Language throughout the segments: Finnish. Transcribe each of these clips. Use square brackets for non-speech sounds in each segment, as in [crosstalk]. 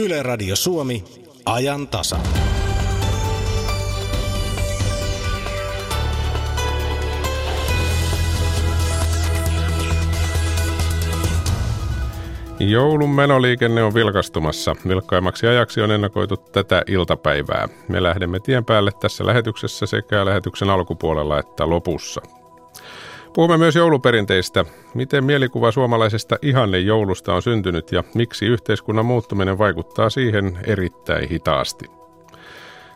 Yle Radio Suomi, ajan tasa. Joulun menoliikenne on vilkastumassa. Vilkkaimmaksi ajaksi on ennakoitu tätä iltapäivää. Me lähdemme tien päälle tässä lähetyksessä sekä lähetyksen alkupuolella että lopussa. Puhumme myös jouluperinteistä. Miten mielikuva suomalaisesta ihanne joulusta on syntynyt ja miksi yhteiskunnan muuttuminen vaikuttaa siihen erittäin hitaasti.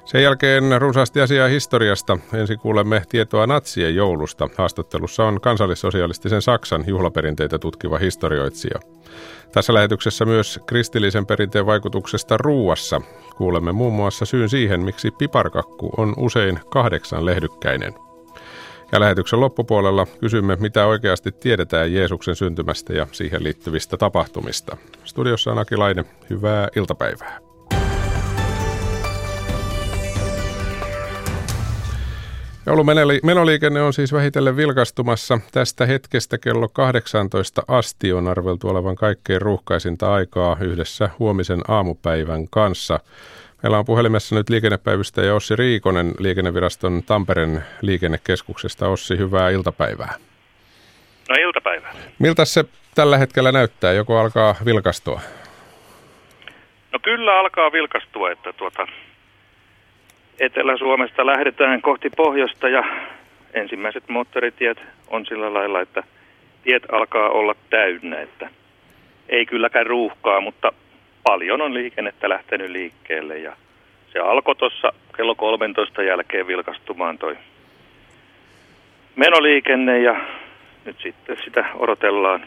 Sen jälkeen runsaasti asiaa historiasta. Ensin kuulemme tietoa natsien joulusta. Haastattelussa on kansallissosialistisen Saksan juhlaperinteitä tutkiva historioitsija. Tässä lähetyksessä myös kristillisen perinteen vaikutuksesta ruuassa. Kuulemme muun muassa syyn siihen, miksi piparkakku on usein kahdeksan lehdykkäinen. Ja lähetyksen loppupuolella kysymme, mitä oikeasti tiedetään Jeesuksen syntymästä ja siihen liittyvistä tapahtumista. Studiossa on Aki Laine. Hyvää iltapäivää. Joulumenoliikenne on siis vähitellen vilkastumassa. Tästä hetkestä kello 18 asti on arveltu olevan kaikkein ruuhkaisinta aikaa yhdessä huomisen aamupäivän kanssa. Meillä on puhelimessa nyt liikennepäivystäjä Ossi Riikonen Liikenneviraston Tampereen liikennekeskuksesta. Ossi, hyvää iltapäivää. No iltapäivää. Miltä se tällä hetkellä näyttää? Joko alkaa vilkastua? No kyllä alkaa vilkastua, että tuota, Etelä-Suomesta lähdetään kohti pohjoista ja ensimmäiset moottoritiet on sillä lailla, että tiet alkaa olla täynnä, että ei kylläkään ruuhkaa, mutta paljon on liikennettä lähtenyt liikkeelle ja se alkoi tuossa kello 13 jälkeen vilkastumaan toi menoliikenne ja nyt sitten sitä odotellaan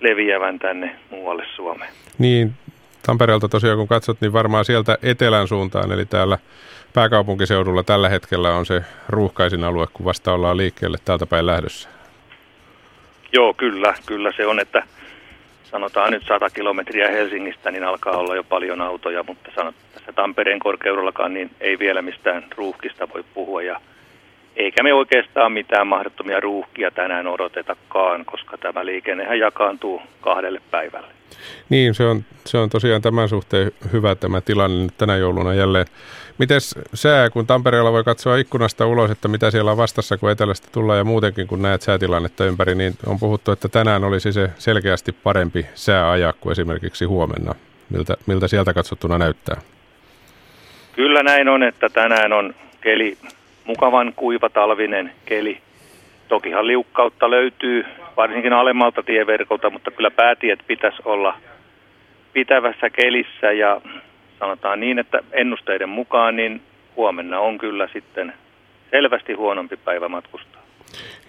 leviävän tänne muualle Suomeen. Niin, Tampereelta tosiaan kun katsot, niin varmaan sieltä etelän suuntaan, eli täällä pääkaupunkiseudulla tällä hetkellä on se ruuhkaisin alue, kun vasta ollaan liikkeelle täältä päin lähdössä. Joo, kyllä, kyllä se on, että sanotaan nyt 100 kilometriä Helsingistä, niin alkaa olla jo paljon autoja, mutta sanot, tässä Tampereen korkeudellakaan niin ei vielä mistään ruuhkista voi puhua ja eikä me oikeastaan mitään mahdottomia ruuhkia tänään odotetakaan, koska tämä liikennehän jakaantuu kahdelle päivälle. Niin, se on, se on tosiaan tämän suhteen hyvä tämä tilanne tänä jouluna jälleen. Miten sää, kun Tampereella voi katsoa ikkunasta ulos, että mitä siellä on vastassa, kun etelästä tullaan ja muutenkin kun näet säätilannetta ympäri, niin on puhuttu, että tänään olisi se selkeästi parempi sääaja kuin esimerkiksi huomenna. Miltä, miltä sieltä katsottuna näyttää? Kyllä näin on, että tänään on keli mukavan kuiva talvinen keli. Tokihan liukkautta löytyy varsinkin alemmalta tieverkolta, mutta kyllä päätiet pitäisi olla pitävässä kelissä ja sanotaan niin, että ennusteiden mukaan niin huomenna on kyllä sitten selvästi huonompi päivä matkustaa.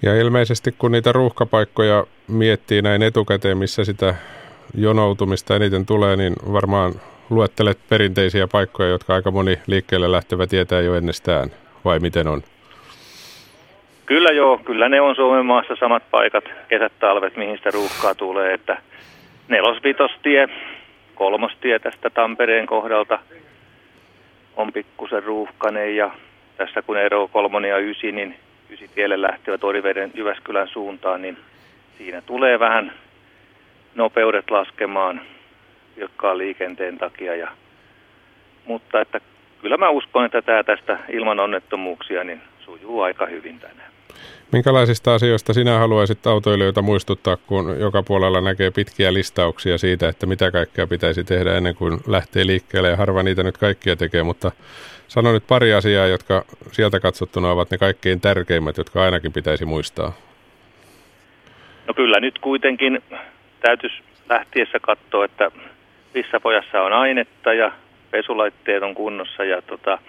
Ja ilmeisesti kun niitä ruuhkapaikkoja miettii näin etukäteen, missä sitä jonoutumista eniten tulee, niin varmaan luettelet perinteisiä paikkoja, jotka aika moni liikkeelle lähtevä tietää jo ennestään, vai miten on? Kyllä joo, kyllä ne on Suomen maassa samat paikat, kesät, talvet, mihin sitä ruuhkaa tulee, että nelosvitostie, kolmostie tästä Tampereen kohdalta on pikkusen ruuhkainen ja tässä kun ero kolmonen ja ysi, niin ysitielle lähtevät Oriveden Jyväskylän suuntaan, niin siinä tulee vähän nopeudet laskemaan vilkkaan liikenteen takia. Ja, mutta että kyllä mä uskon, että tämä tästä ilman onnettomuuksia niin sujuu aika hyvin tänään. Minkälaisista asioista sinä haluaisit autoilijoita muistuttaa, kun joka puolella näkee pitkiä listauksia siitä, että mitä kaikkea pitäisi tehdä ennen kuin lähtee liikkeelle, ja harva niitä nyt kaikkia tekee, mutta sano nyt pari asiaa, jotka sieltä katsottuna ovat ne kaikkein tärkeimmät, jotka ainakin pitäisi muistaa. No kyllä nyt kuitenkin täytyisi lähtiessä katsoa, että missä pojassa on ainetta ja pesulaitteet on kunnossa ja tota,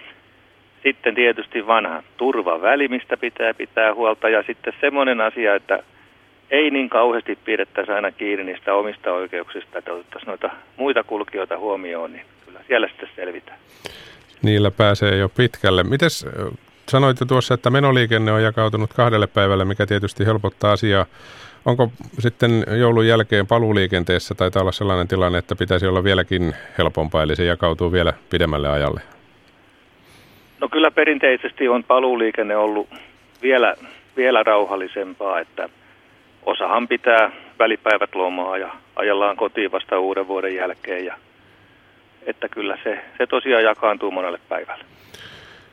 sitten tietysti vanha turvaväli, mistä pitää pitää huolta ja sitten semmoinen asia, että ei niin kauheasti pidettäisi aina kiinni niistä omista oikeuksista, että otettaisiin noita muita kulkijoita huomioon, niin kyllä siellä sitten selvitään. Niillä pääsee jo pitkälle. Mites sanoitte tuossa, että menoliikenne on jakautunut kahdelle päivälle, mikä tietysti helpottaa asiaa. Onko sitten joulun jälkeen paluuliikenteessä, tai olla sellainen tilanne, että pitäisi olla vieläkin helpompaa, eli se jakautuu vielä pidemmälle ajalle? No kyllä perinteisesti on paluuliikenne ollut vielä, vielä rauhallisempaa, että osahan pitää välipäivät lomaa ja ajellaan kotiin vasta uuden vuoden jälkeen ja että kyllä se, se tosiaan jakaantuu monelle päivälle.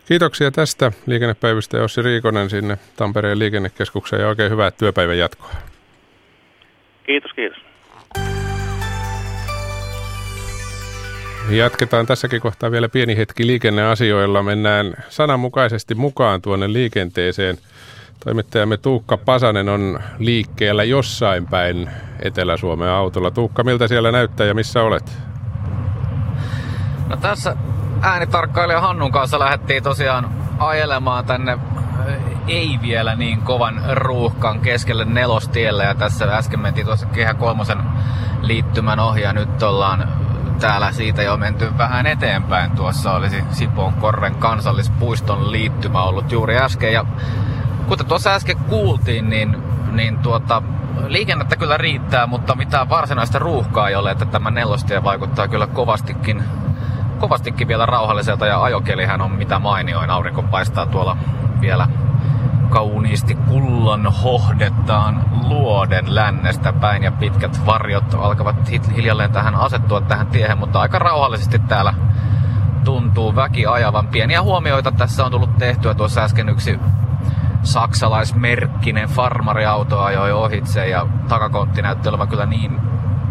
Kiitoksia tästä liikennepäivistä Ossi Riikonen sinne Tampereen liikennekeskukseen ja oikein hyvää työpäivän jatkoa. Kiitos, kiitos. Jatketaan tässäkin kohtaa vielä pieni hetki liikenneasioilla. Mennään sananmukaisesti mukaan tuonne liikenteeseen. Toimittajamme Tuukka Pasanen on liikkeellä jossain päin Etelä-Suomen autolla. Tuukka, miltä siellä näyttää ja missä olet? No tässä äänitarkkailija Hannun kanssa lähdettiin tosiaan ajelemaan tänne ei vielä niin kovan ruuhkan keskelle nelostielle ja tässä äsken mentiin tuossa Kehä kolmosen liittymän ohi ja nyt ollaan täällä siitä jo menty vähän eteenpäin. Tuossa olisi Sipoon Korven kansallispuiston liittymä ollut juuri äsken ja kuten tuossa äsken kuultiin, niin, niin tuota, liikennettä kyllä riittää, mutta mitään varsinaista ruuhkaa ei ole, että tämä nelostie vaikuttaa kyllä kovastikin kovastikin vielä rauhalliselta ja ajokelihän on mitä mainioin. Aurinko paistaa tuolla vielä kauniisti kullan hohdettaan luoden lännestä päin ja pitkät varjot alkavat hiljalleen tähän asettua tähän tiehen, mutta aika rauhallisesti täällä tuntuu väki ajavan. Pieniä huomioita tässä on tullut tehtyä. Tuossa äsken yksi saksalaismerkkinen farmariauto ajoi ohitse ja takakontti näytti olevan kyllä niin,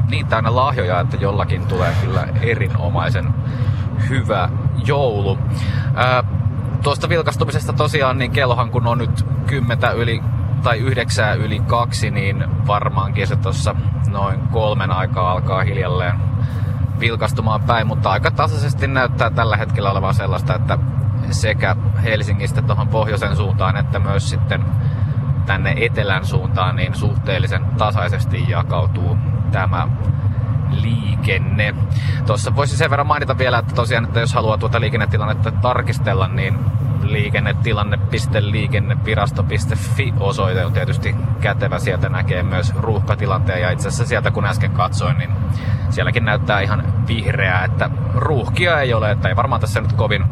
niin täynnä lahjoja, että jollakin tulee kyllä erinomaisen hyvä joulu. Ää, tuosta vilkastumisesta tosiaan, niin kellohan kun on nyt kymmentä yli tai yhdeksää yli kaksi, niin varmaankin se tuossa noin kolmen aikaa alkaa hiljalleen vilkastumaan päin, mutta aika tasaisesti näyttää tällä hetkellä olevan sellaista, että sekä Helsingistä tuohon pohjoisen suuntaan että myös sitten tänne etelän suuntaan niin suhteellisen tasaisesti jakautuu tämä liikenne. Tuossa voisi sen verran mainita vielä, että tosiaan, että jos haluaa tuota liikennetilannetta tarkistella, niin liikennetilanne.liikennevirasto.fi osoite on tietysti kätevä. Sieltä näkee myös ruuhkatilanteen ja itse asiassa sieltä kun äsken katsoin, niin sielläkin näyttää ihan vihreää, että ruuhkia ei ole, että ei varmaan tässä nyt kovin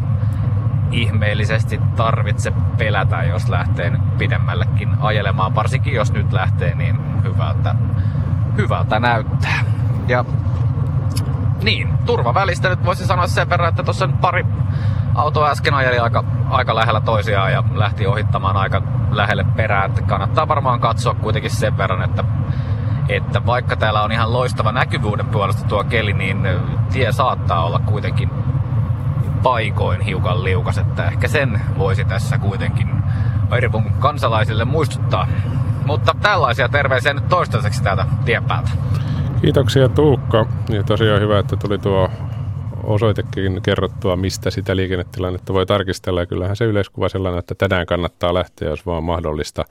ihmeellisesti tarvitse pelätä, jos lähtee pidemmällekin ajelemaan. Varsinkin jos nyt lähtee, niin hyvältä, hyvältä näyttää. Ja niin, turvavälistä nyt voisi sanoa sen verran, että tuossa pari autoa äsken ajeli aika, aika lähellä toisiaan ja lähti ohittamaan aika lähelle perään. Että kannattaa varmaan katsoa kuitenkin sen verran, että, että vaikka täällä on ihan loistava näkyvyyden puolesta tuo keli, niin tie saattaa olla kuitenkin paikoin hiukan liukas, että ehkä sen voisi tässä kuitenkin Airipun kansalaisille muistuttaa. Mutta tällaisia terveisiä nyt toistaiseksi täältä tien päältä. Kiitoksia Tuukka. Ja tosiaan hyvä, että tuli tuo osoitekin kerrottua, mistä sitä liikennetilannetta voi tarkistella. Ja kyllähän se yleiskuva sellainen, että tänään kannattaa lähteä, jos vaan mahdollista.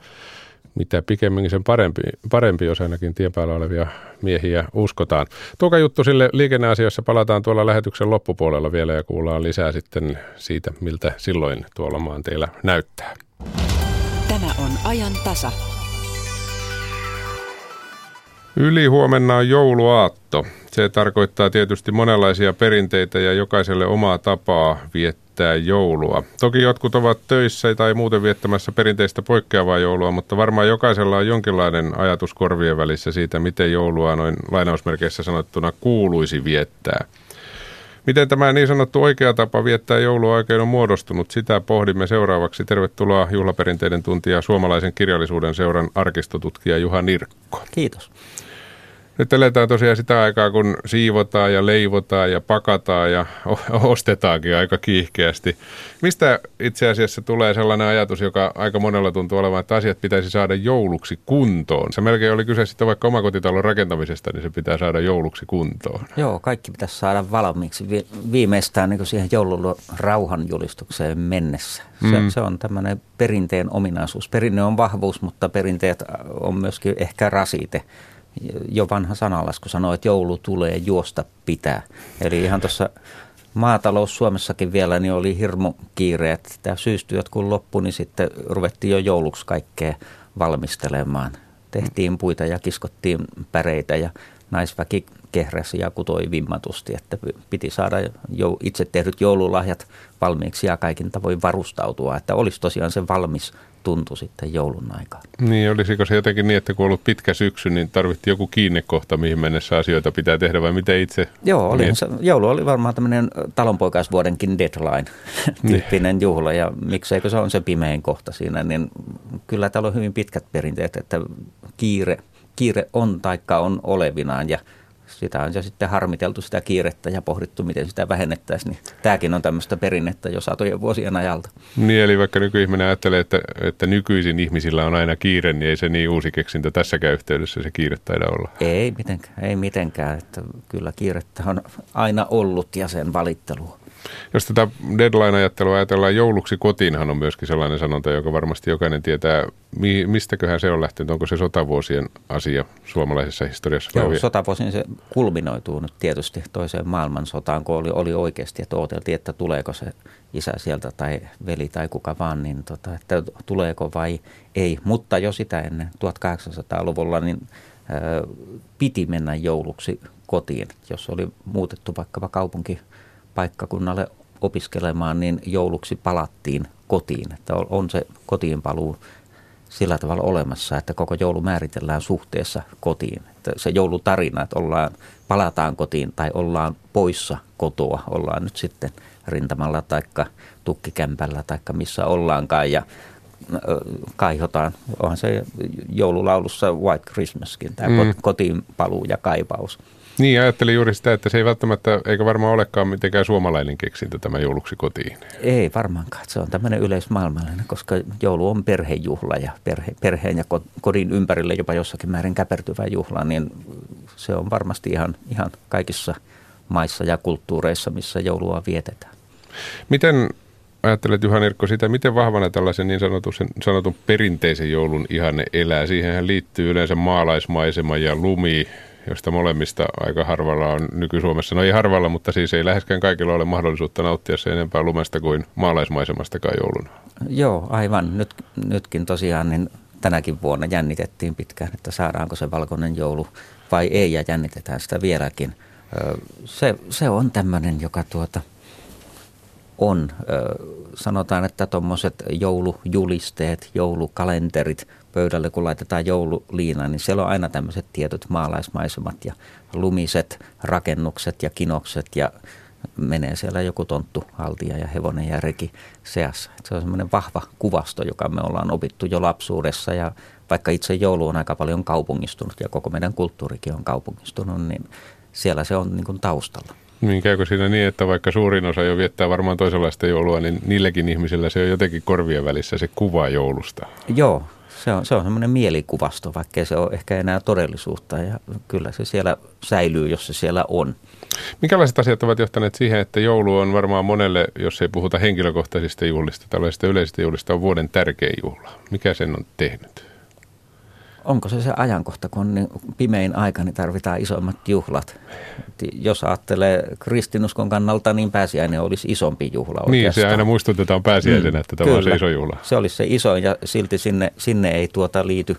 Mitä pikemminkin sen parempi, parempi jos ainakin tien päällä olevia miehiä uskotaan. Tuoka juttu sille liikenneasioissa palataan tuolla lähetyksen loppupuolella vielä ja kuullaan lisää sitten siitä, miltä silloin tuolla maan teillä näyttää. Tämä on ajan tasa. Yli huomenna on jouluaatto. Se tarkoittaa tietysti monenlaisia perinteitä ja jokaiselle omaa tapaa viettää joulua. Toki jotkut ovat töissä tai muuten viettämässä perinteistä poikkeavaa joulua, mutta varmaan jokaisella on jonkinlainen ajatus korvien välissä siitä, miten joulua noin lainausmerkeissä sanottuna kuuluisi viettää. Miten tämä niin sanottu oikea tapa viettää joulua oikein on muodostunut, sitä pohdimme seuraavaksi. Tervetuloa juhlaperinteiden tuntija suomalaisen kirjallisuuden seuran arkistotutkija Juha Nirkko. Kiitos. Nyt eletään tosiaan sitä aikaa, kun siivotaan ja leivotaan ja pakataan ja ostetaankin aika kiihkeästi. Mistä itse asiassa tulee sellainen ajatus, joka aika monella tuntuu olevan, että asiat pitäisi saada jouluksi kuntoon? Se melkein oli kyse sitten vaikka omakotitalon rakentamisesta, niin se pitää saada jouluksi kuntoon. Joo, kaikki pitäisi saada valmiiksi viimeistään niin siihen joulun rauhanjulistukseen mennessä. Se, mm. se on tämmöinen perinteen ominaisuus. Perinne on vahvuus, mutta perinteet on myöskin ehkä rasite jo vanha sanalasku sanoo, että joulu tulee, juosta pitää. Eli ihan tuossa maatalous Suomessakin vielä niin oli hirmu kiire, että syystyöt kun loppui, niin sitten ruvettiin jo jouluksi kaikkea valmistelemaan. Tehtiin puita ja kiskottiin päreitä ja naisväki kehräsi ja kutoi vimmatusti, että piti saada jo itse tehdyt joululahjat valmiiksi ja kaikin tavoin varustautua, että olisi tosiaan se valmis tuntui sitten joulun aikaan. Niin, olisiko se jotenkin niin, että kun on ollut pitkä syksy, niin tarvittiin joku kiinnekohta, mihin mennessä asioita pitää tehdä, vai miten itse? Joo, oli, se, joulu oli varmaan tämmöinen talonpoikaisvuodenkin deadline-tyyppinen [laughs] juhla, ja mikseikö se on se pimein kohta siinä, niin kyllä täällä on hyvin pitkät perinteet, että kiire, kiire on taikka on olevinaan, ja – sitä on jo sitten harmiteltu sitä kiirettä ja pohdittu, miten sitä vähennettäisiin. Niin tämäkin on tämmöistä perinnettä jo satojen vuosien ajalta. Niin, eli vaikka nykyihminen ajattelee, että, että nykyisin ihmisillä on aina kiire, niin ei se niin uusi keksintö tässäkään yhteydessä se kiire taida olla. Ei mitenkään, ei mitenkään. Että kyllä kiirettä on aina ollut ja sen valittelu jos tätä deadline-ajattelua ajatellaan jouluksi kotiinhan on myöskin sellainen sanonta, joka varmasti jokainen tietää. Mistäköhän se on lähtenyt? Onko se sotavuosien asia suomalaisessa historiassa? Joo, sotavuosien se kulminoituu nyt tietysti toiseen maailmansotaan, kun oli, oli oikeasti, että odoteltiin, että tuleeko se isä sieltä tai veli tai kuka vaan, niin tota, että tuleeko vai ei. Mutta jo sitä ennen 1800-luvulla niin piti mennä jouluksi kotiin, jos oli muutettu vaikkapa kaupunki paikkakunnalle opiskelemaan, niin jouluksi palattiin kotiin. Että on se kotiin paluu sillä tavalla olemassa, että koko joulu määritellään suhteessa kotiin. Että se joulutarina, että ollaan, palataan kotiin tai ollaan poissa kotoa, ollaan nyt sitten rintamalla tai tukkikämpällä tai missä ollaankaan ja kaihotaan. Onhan se joululaulussa White Christmaskin, tämä mm. kotiin paluu ja kaipaus. Niin, ajattelin juuri sitä, että se ei välttämättä, eikä varmaan olekaan mitenkään suomalainen keksintö tämä jouluksi kotiin. Ei varmaankaan, se on tämmöinen yleismaailmallinen, koska joulu on perhejuhla ja perhe, perheen ja kodin ympärille jopa jossakin määrin käpertyvä juhla, niin se on varmasti ihan, ihan kaikissa maissa ja kulttuureissa, missä joulua vietetään. Miten ajattelet Juha Erkko sitä, miten vahvana tällaisen niin sanotun, sanotun perinteisen joulun ihanne elää? Siihenhän liittyy yleensä maalaismaisema ja lumi, josta molemmista aika harvalla on nyky-Suomessa. No ei harvalla, mutta siis ei läheskään kaikilla ole mahdollisuutta nauttia se enempää lumesta kuin maalaismaisemastakaan jouluna. Joo, aivan. Nyt, nytkin tosiaan niin tänäkin vuonna jännitettiin pitkään, että saadaanko se valkoinen joulu vai ei, ja jännitetään sitä vieläkin. Se, se on tämmöinen, joka tuota, on, sanotaan, että tuommoiset joulujulisteet, joulukalenterit – pöydälle, kun laitetaan joululiina, niin siellä on aina tämmöiset tietyt maalaismaisemat ja lumiset rakennukset ja kinokset ja menee siellä joku tonttu, haltia ja hevonen ja reki seassa. Se on semmoinen vahva kuvasto, joka me ollaan opittu jo lapsuudessa ja vaikka itse joulu on aika paljon kaupungistunut ja koko meidän kulttuurikin on kaupungistunut, niin siellä se on niin kuin taustalla. Niin käykö siinä niin, että vaikka suurin osa jo viettää varmaan toisenlaista joulua, niin niilläkin ihmisillä se on jotenkin korvien välissä se kuva joulusta? Joo, se on, se on semmoinen mielikuvasto, vaikkei se ole ehkä enää todellisuutta ja kyllä se siellä säilyy, jos se siellä on. Minkälaiset asiat ovat johtaneet siihen, että joulu on varmaan monelle, jos ei puhuta henkilökohtaisista juhlista, tällaisista yleisistä juhlista, on vuoden tärkein juhla? Mikä sen on tehnyt? Onko se se ajankohta, kun on niin pimein aika, niin tarvitaan isommat juhlat. Jos ajattelee kristinuskon kannalta, niin pääsiäinen olisi isompi juhla oikeastaan. Niin, se aina muistutetaan pääsiäisenä, mm, että tämä on se iso juhla. Se olisi se iso ja silti sinne, sinne ei tuota liity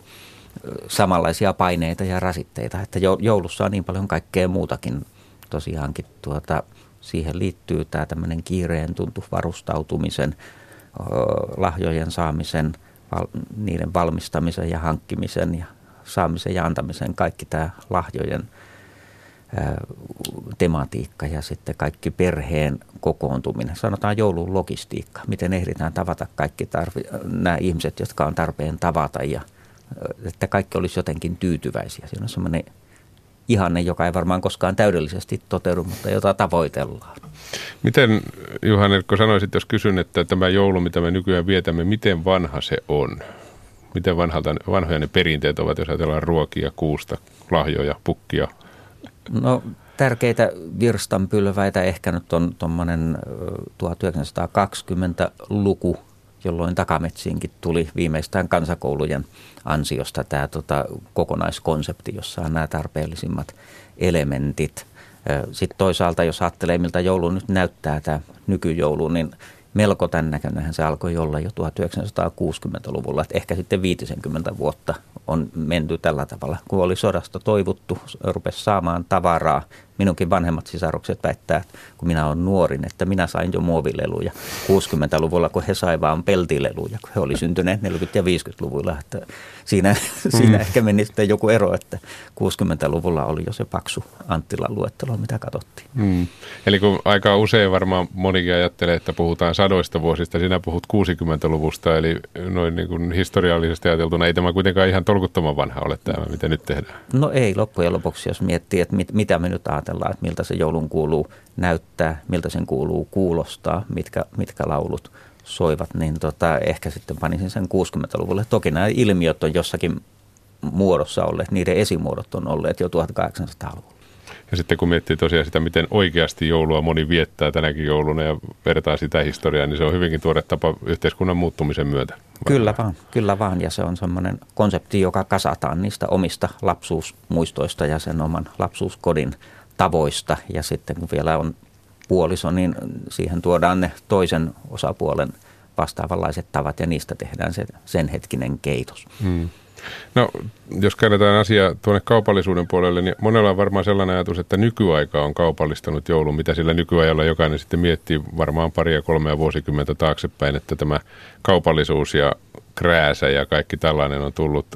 samanlaisia paineita ja rasitteita. Että joulussa on niin paljon kaikkea muutakin tosiaankin. Tuota, siihen liittyy tämä tämmöinen kiireen tuntu varustautumisen, lahjojen saamisen – niiden valmistamisen ja hankkimisen ja saamisen ja antamisen, kaikki tämä lahjojen tematiikka ja sitten kaikki perheen kokoontuminen. Sanotaan joulun logistiikka, miten ehditään tavata kaikki tarvi, nämä ihmiset, jotka on tarpeen tavata ja että kaikki olisi jotenkin tyytyväisiä. Siinä on semmoinen ihanne, joka ei varmaan koskaan täydellisesti toteudu, mutta jota tavoitellaan. Miten, Juhan Erkko, sanoisit, jos kysyn, että tämä joulu, mitä me nykyään vietämme, miten vanha se on? Miten vanhalta, vanhoja ne perinteet ovat, jos ajatellaan ruokia, kuusta, lahjoja, pukkia? No tärkeitä virstanpylväitä ehkä nyt on tuommoinen 1920-luku, jolloin takametsiinkin tuli viimeistään kansakoulujen ansiosta tämä tota, kokonaiskonsepti, jossa on nämä tarpeellisimmat elementit – sitten toisaalta, jos ajattelee, miltä joulu nyt näyttää, tämä nykyjoulu, niin melko tämän näköinenhän se alkoi olla jo 1960-luvulla. Että ehkä sitten 50 vuotta on menty tällä tavalla. Kun oli sodasta toivuttu, rupesi saamaan tavaraa, minunkin vanhemmat sisarukset väittää, että kun minä olen nuorin, että minä sain jo muovileluja 60-luvulla, kun he sai vaan peltileluja, kun he oli syntyneet 40- ja 50-luvulla. Että siinä, [laughs] mm. siinä ehkä meni sitten joku ero, että 60-luvulla oli jo se paksu Anttilan luettelo, mitä katsottiin. Mm. Eli kun aika usein varmaan monikin ajattelee, että puhutaan sadoista vuosista, sinä puhut 60-luvusta, eli noin niin kuin historiallisesti ajateltuna ei tämä kuitenkaan ihan tolkuttoman vanha ole tämä, mitä nyt tehdään. No ei loppujen lopuksi, jos miettii, että mit, mitä me nyt ajatellaan, että miltä se joulun kuuluu näyttää, miltä sen kuuluu kuulostaa, mitkä, mitkä laulut soivat, niin tota, ehkä sitten panisin sen 60-luvulle. Toki nämä ilmiöt on jossakin muodossa olleet, niiden esimuodot on olleet jo 1800-luvulla. Ja sitten kun miettii tosiaan sitä, miten oikeasti joulua moni viettää tänäkin jouluna ja vertaa sitä historiaa, niin se on hyvinkin tuore tapa yhteiskunnan muuttumisen myötä. Kyllä vaan, kyllä vaan. Ja se on semmoinen konsepti, joka kasataan niistä omista lapsuusmuistoista ja sen oman lapsuuskodin tavoista. Ja sitten kun vielä on puoliso, niin siihen tuodaan ne toisen osapuolen vastaavanlaiset tavat ja niistä tehdään se, sen hetkinen keitos. Hmm. No, jos käännetään asiaa tuonne kaupallisuuden puolelle, niin monella on varmaan sellainen ajatus, että nykyaika on kaupallistanut joulun, mitä sillä nykyajalla jokainen sitten miettii varmaan paria kolmea vuosikymmentä taaksepäin, että tämä kaupallisuus ja krääsä ja kaikki tällainen on tullut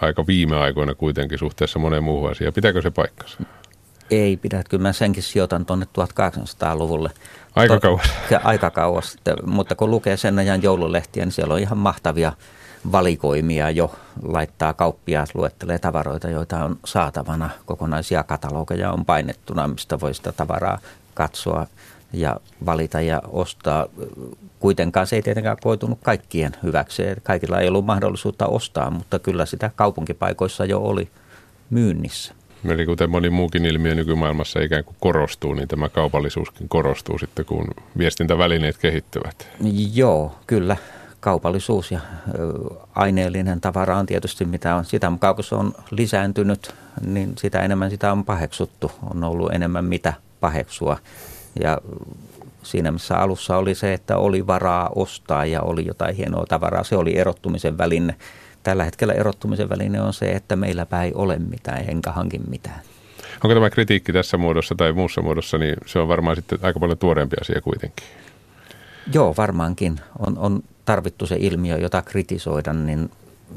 aika viime aikoina kuitenkin suhteessa moneen muuhun asiaan. Pitääkö se paikkansa? Ei pidä, kyllä mä senkin sijoitan tuonne 1800-luvulle. Aika kauas. [laughs] To, aika kauas, mutta kun lukee sen ajan joululehtiä, niin siellä on ihan mahtavia valikoimia jo laittaa kauppiaat, luettelee tavaroita, joita on saatavana. Kokonaisia katalogeja on painettuna, mistä voi sitä tavaraa katsoa ja valita ja ostaa. Kuitenkaan se ei tietenkään koitunut kaikkien hyväksi. Kaikilla ei ollut mahdollisuutta ostaa, mutta kyllä sitä kaupunkipaikoissa jo oli myynnissä. Eli kuten moni muukin ilmiö nykymaailmassa ikään kuin korostuu, niin tämä kaupallisuuskin korostuu sitten, kun viestintävälineet kehittyvät. Joo, kyllä kaupallisuus ja aineellinen tavara on tietysti mitä on. Sitä mukaan kun se on lisääntynyt, niin sitä enemmän sitä on paheksuttu. On ollut enemmän mitä paheksua. Ja siinä missä alussa oli se, että oli varaa ostaa ja oli jotain hienoa tavaraa, se oli erottumisen väline. Tällä hetkellä erottumisen väline on se, että meilläpä ei ole mitään enkä hankin mitään. Onko tämä kritiikki tässä muodossa tai muussa muodossa, niin se on varmaan sitten aika paljon tuoreempi asia kuitenkin. Joo, varmaankin. On, on tarvittu se ilmiö, jota kritisoida, niin,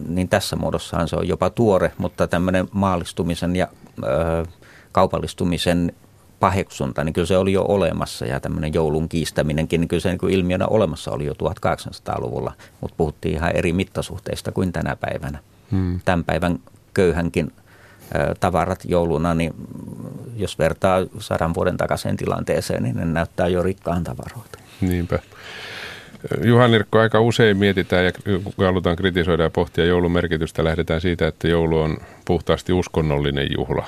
niin tässä muodossaan se on jopa tuore, mutta tämmöinen maallistumisen ja ö, kaupallistumisen paheksunta, niin kyllä se oli jo olemassa ja tämmöinen joulun kiistäminenkin, niin kyllä se niin kuin ilmiönä olemassa oli jo 1800-luvulla, mutta puhuttiin ihan eri mittasuhteista kuin tänä päivänä. Hmm. Tämän päivän köyhänkin tavarat jouluna, niin jos vertaa sadan vuoden takaisin tilanteeseen, niin ne näyttää jo rikkaan tavaroita. Niinpä. Juha Nirkko, aika usein mietitään ja kun halutaan kritisoida ja pohtia joulun merkitystä, lähdetään siitä, että joulu on puhtaasti uskonnollinen juhla.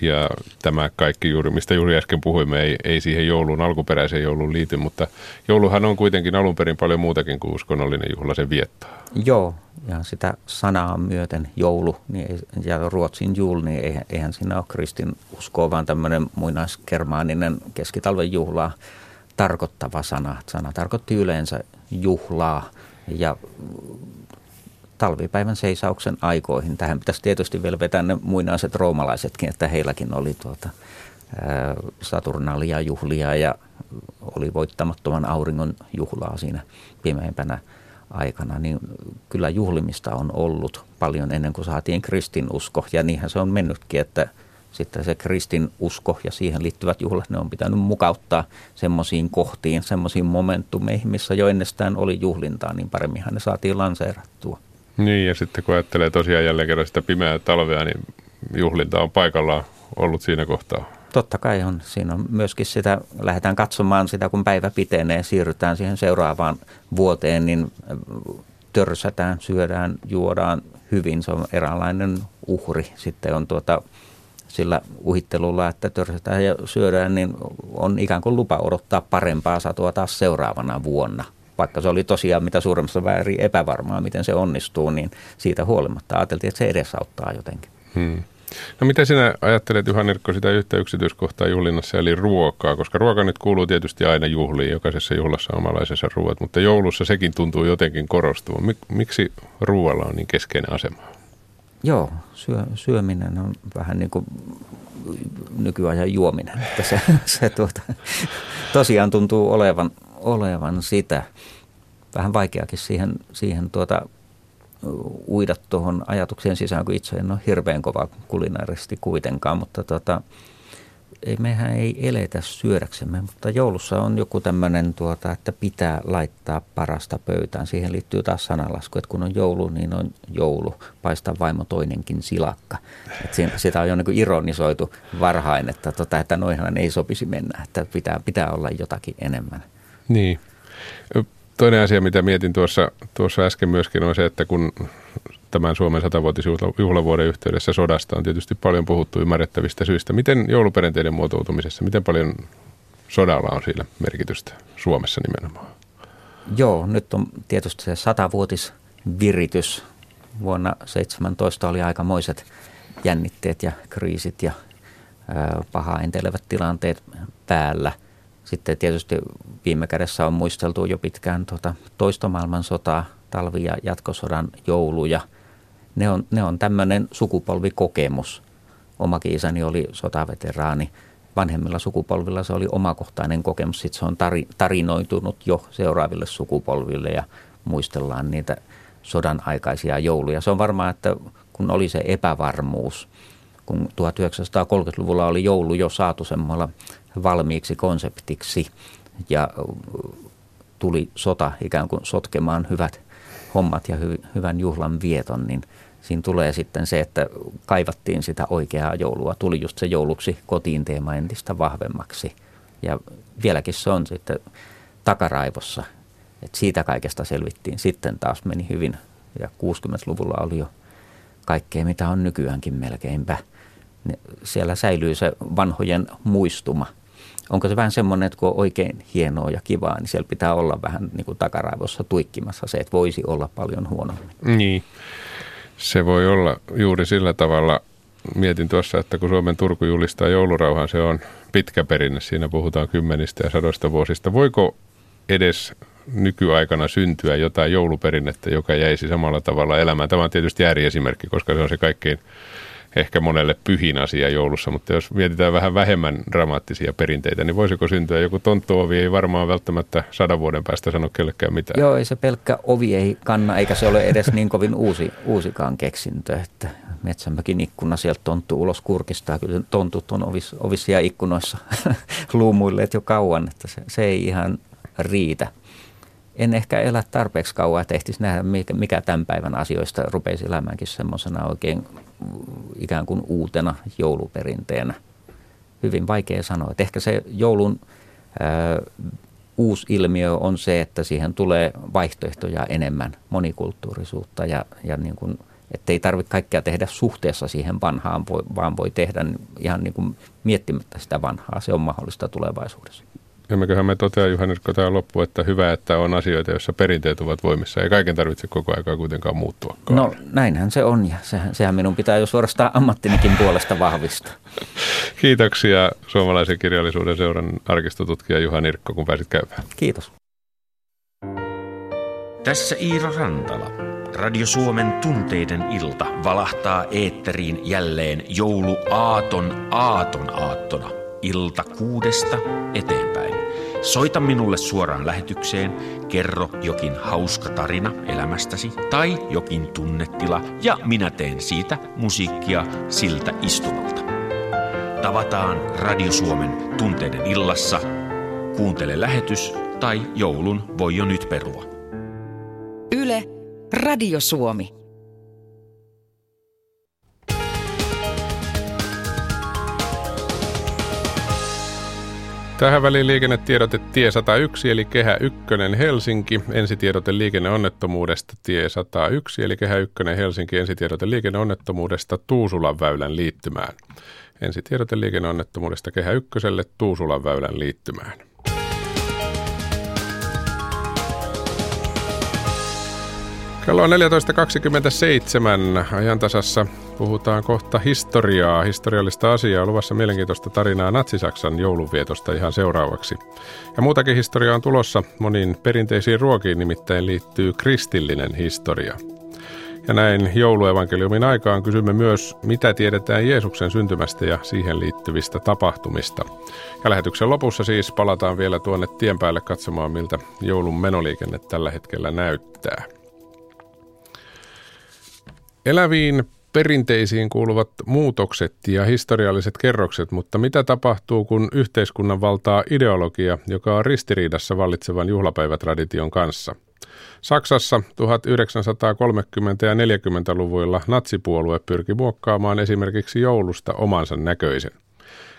Ja tämä kaikki juuri, mistä juuri äsken puhuimme, ei, ei siihen jouluun, alkuperäiseen jouluun liity, mutta jouluhan on kuitenkin alun perin paljon muutakin kuin uskonnollinen juhla sen viettaa. Joo, ja sitä sanaa myöten joulu niin ja ruotsin jul, niin eihän siinä ole kristin uskoa, vaan tämmöinen muinaiskermaaninen keskitalven juhlaa tarkoittava sana. Sana tarkoitti yleensä juhlaa ja talvipäivän seisauksen aikoihin. Tähän pitäisi tietysti vielä vetää ne muinaiset roomalaisetkin, että heilläkin oli tuota, Saturnalia juhlia ja oli voittamattoman auringon juhlaa siinä pimeimpänä aikana, niin kyllä juhlimista on ollut paljon ennen kuin saatiin kristinusko. Ja niinhän se on mennytkin, että sitten se kristin usko ja siihen liittyvät juhlat, ne on pitänyt mukauttaa semmoisiin kohtiin, semmoisiin momentumeihin, missä jo ennestään oli juhlintaa, niin paremminhan ne saatiin lanseerattua. Niin, ja sitten kun ajattelee tosiaan jälleen kerran sitä pimeää talvea, niin juhlinta on paikallaan ollut siinä kohtaa. Totta kai on. Siinä on myöskin sitä, lähdetään katsomaan sitä, kun päivä pitenee, siirrytään siihen seuraavaan vuoteen, niin törsätään, syödään, juodaan hyvin. Se on eräänlainen uhri. Sitten on tuota, sillä uhittelulla, että törsätään ja syödään, niin on ikään kuin lupa odottaa parempaa satoa taas seuraavana vuonna. Vaikka se oli tosiaan mitä suuremmassa väärin epävarmaa, miten se onnistuu, niin siitä huolimatta ajateltiin, että se edesauttaa jotenkin. Hmm. No mitä sinä ajattelet, Juha Nirkko, sitä yhtä yksityiskohtaa juhlinnassa, eli ruokaa? Koska ruoka nyt kuuluu tietysti aina juhliin, jokaisessa juhlassa on omalaisensa ruoat, mutta joulussa sekin tuntuu jotenkin korostuvan. Mik, miksi ruoalla on niin keskeinen asema? Joo, syö, syöminen on vähän niin kuin nykyajan juominen. Että se, [laughs] se tuota, tosiaan tuntuu olevan, olevan sitä. Vähän vaikeakin siihen, siihen tuota, uida tuohon ajatukseen sisään, kun itse en ole hirveän kova kulinaaristi kuitenkaan, mutta tota, ei, mehän ei eletä syödäksemme, mutta joulussa on joku tämmöinen, tuota, että pitää laittaa parasta pöytään. Siihen liittyy taas sanalasku, että kun on joulu, niin on joulu. Paista vaimo toinenkin silakka. Et siinä, sitä on jo niin ironisoitu varhain, että, tota, että noinhan ei sopisi mennä, että pitää, pitää olla jotakin enemmän. Niin. Toinen asia, mitä mietin tuossa, tuossa äsken myöskin, on se, että kun tämän Suomen satavuotisjuhlavuoden yhteydessä sodasta on tietysti paljon puhuttu ymmärrettävistä syistä. Miten jouluperinteiden muotoutumisessa, miten paljon sodalla on siellä merkitystä Suomessa nimenomaan? Joo, nyt on tietysti se satavuotisviritys. Vuonna 17 oli aikamoiset jännitteet ja kriisit ja pahaentelevät tilanteet päällä. Sitten tietysti viime kädessä on muisteltu jo pitkään tuota toista maailmansotaa, talvi- ja jatkosodan jouluja – ne on, ne on tämmöinen sukupolvikokemus. Omakin isäni oli sotaveteraani. Vanhemmilla sukupolvilla se oli omakohtainen kokemus. Sitten se on tarinoitunut jo seuraaville sukupolville ja muistellaan niitä sodan aikaisia jouluja. Se on varmaan, että kun oli se epävarmuus, kun 1930-luvulla oli joulu jo saatu semmoilla valmiiksi konseptiksi ja tuli sota ikään kuin sotkemaan hyvät hommat ja hy, hyvän juhlan vieton, niin siinä tulee sitten se, että kaivattiin sitä oikeaa joulua. Tuli just se jouluksi kotiin teema entistä vahvemmaksi. Ja vieläkin se on sitten takaraivossa, että siitä kaikesta selvittiin. Sitten taas meni hyvin ja 60-luvulla oli jo kaikkea, mitä on nykyäänkin melkeinpä. Siellä säilyy se vanhojen muistuma. Onko se vähän semmoinen, että kun on oikein hienoa ja kivaa, niin siellä pitää olla vähän niin kuin takaraivossa tuikkimassa se, että voisi olla paljon huonommin. Niin. Se voi olla juuri sillä tavalla. Mietin tuossa, että kun Suomen Turku julistaa joulurauhan, se on pitkä perinne. Siinä puhutaan kymmenistä ja sadoista vuosista. Voiko edes nykyaikana syntyä jotain jouluperinnettä, joka jäisi samalla tavalla elämään? Tämä on tietysti ääriesimerkki, koska se on se kaikkein ehkä monelle pyhin asia joulussa, mutta jos mietitään vähän vähemmän dramaattisia perinteitä, niin voisiko syntyä joku tonttuovi, ei varmaan välttämättä sadan vuoden päästä sano kellekään mitään. Joo, ei se pelkkä ovi ei kanna, eikä se ole edes niin kovin uusi, uusikaan keksintö, että Metsämäkin ikkuna sieltä tonttu ulos kurkistaa. Kyllä tontut on ovis, ovissa ja ikkunoissa [laughs] luumuilleet jo kauan, että se, se ei ihan riitä en ehkä elä tarpeeksi kauan, että ehtisi nähdä, mikä tämän päivän asioista rupeisi elämäänkin semmoisena oikein ikään kuin uutena jouluperinteenä. Hyvin vaikea sanoa. Että ehkä se joulun ää, uusi ilmiö on se, että siihen tulee vaihtoehtoja enemmän, monikulttuurisuutta ja, ja niin kuin, että ei tarvitse kaikkea tehdä suhteessa siihen vanhaan, vaan voi tehdä ihan niin kuin miettimättä sitä vanhaa. Se on mahdollista tulevaisuudessa. Emmeköhän me totea Juha Nyrkko tähän loppu, että hyvä, että on asioita, joissa perinteet ovat voimissa. Ei kaiken tarvitse koko aikaa kuitenkaan muuttua. No näinhän se on ja sehän, sehän minun pitää jo suorastaan ammattinikin puolesta vahvistaa. [laughs] Kiitoksia Suomalaisen kirjallisuuden seuran arkistotutkija Juha Nirkko, kun pääsit käymään. Kiitos. Tässä Iira Rantala. Radio Suomen tunteiden ilta valahtaa eetteriin jälleen joulu aaton aaton aattona. Ilta kuudesta eteenpäin. Soita minulle suoraan lähetykseen, kerro jokin hauska tarina elämästäsi tai jokin tunnetila ja minä teen siitä musiikkia siltä istumalta. Tavataan Radio Suomen tunteiden illassa. Kuuntele lähetys tai joulun voi jo nyt perua. Yle, Radio Suomi. Tähän väliin liikennetiedote tie 101 eli kehä 1 Helsinki, ensitiedote liikenneonnettomuudesta tie 101 eli kehä 1 Helsinki, ensitiedote liikenneonnettomuudesta Tuusulan väylän liittymään. Ensitiedote liikenneonnettomuudesta kehä 1 Tuusulan väylän liittymään. Kello on 14.27 ajantasassa. Puhutaan kohta historiaa, historiallista asiaa. Luvassa mielenkiintoista tarinaa Natsisaksan joulunvietosta ihan seuraavaksi. Ja muutakin historiaa on tulossa. Moniin perinteisiin ruokiin nimittäin liittyy kristillinen historia. Ja näin jouluevankeliumin aikaan kysymme myös, mitä tiedetään Jeesuksen syntymästä ja siihen liittyvistä tapahtumista. Ja lähetyksen lopussa siis palataan vielä tuonne tien päälle katsomaan, miltä joulun menoliikenne tällä hetkellä näyttää. Eläviin perinteisiin kuuluvat muutokset ja historialliset kerrokset, mutta mitä tapahtuu, kun yhteiskunnan valtaa ideologia, joka on ristiriidassa vallitsevan juhlapäivätradition kanssa? Saksassa 1930- ja 40-luvuilla natsipuolue pyrki muokkaamaan esimerkiksi joulusta omansa näköisen.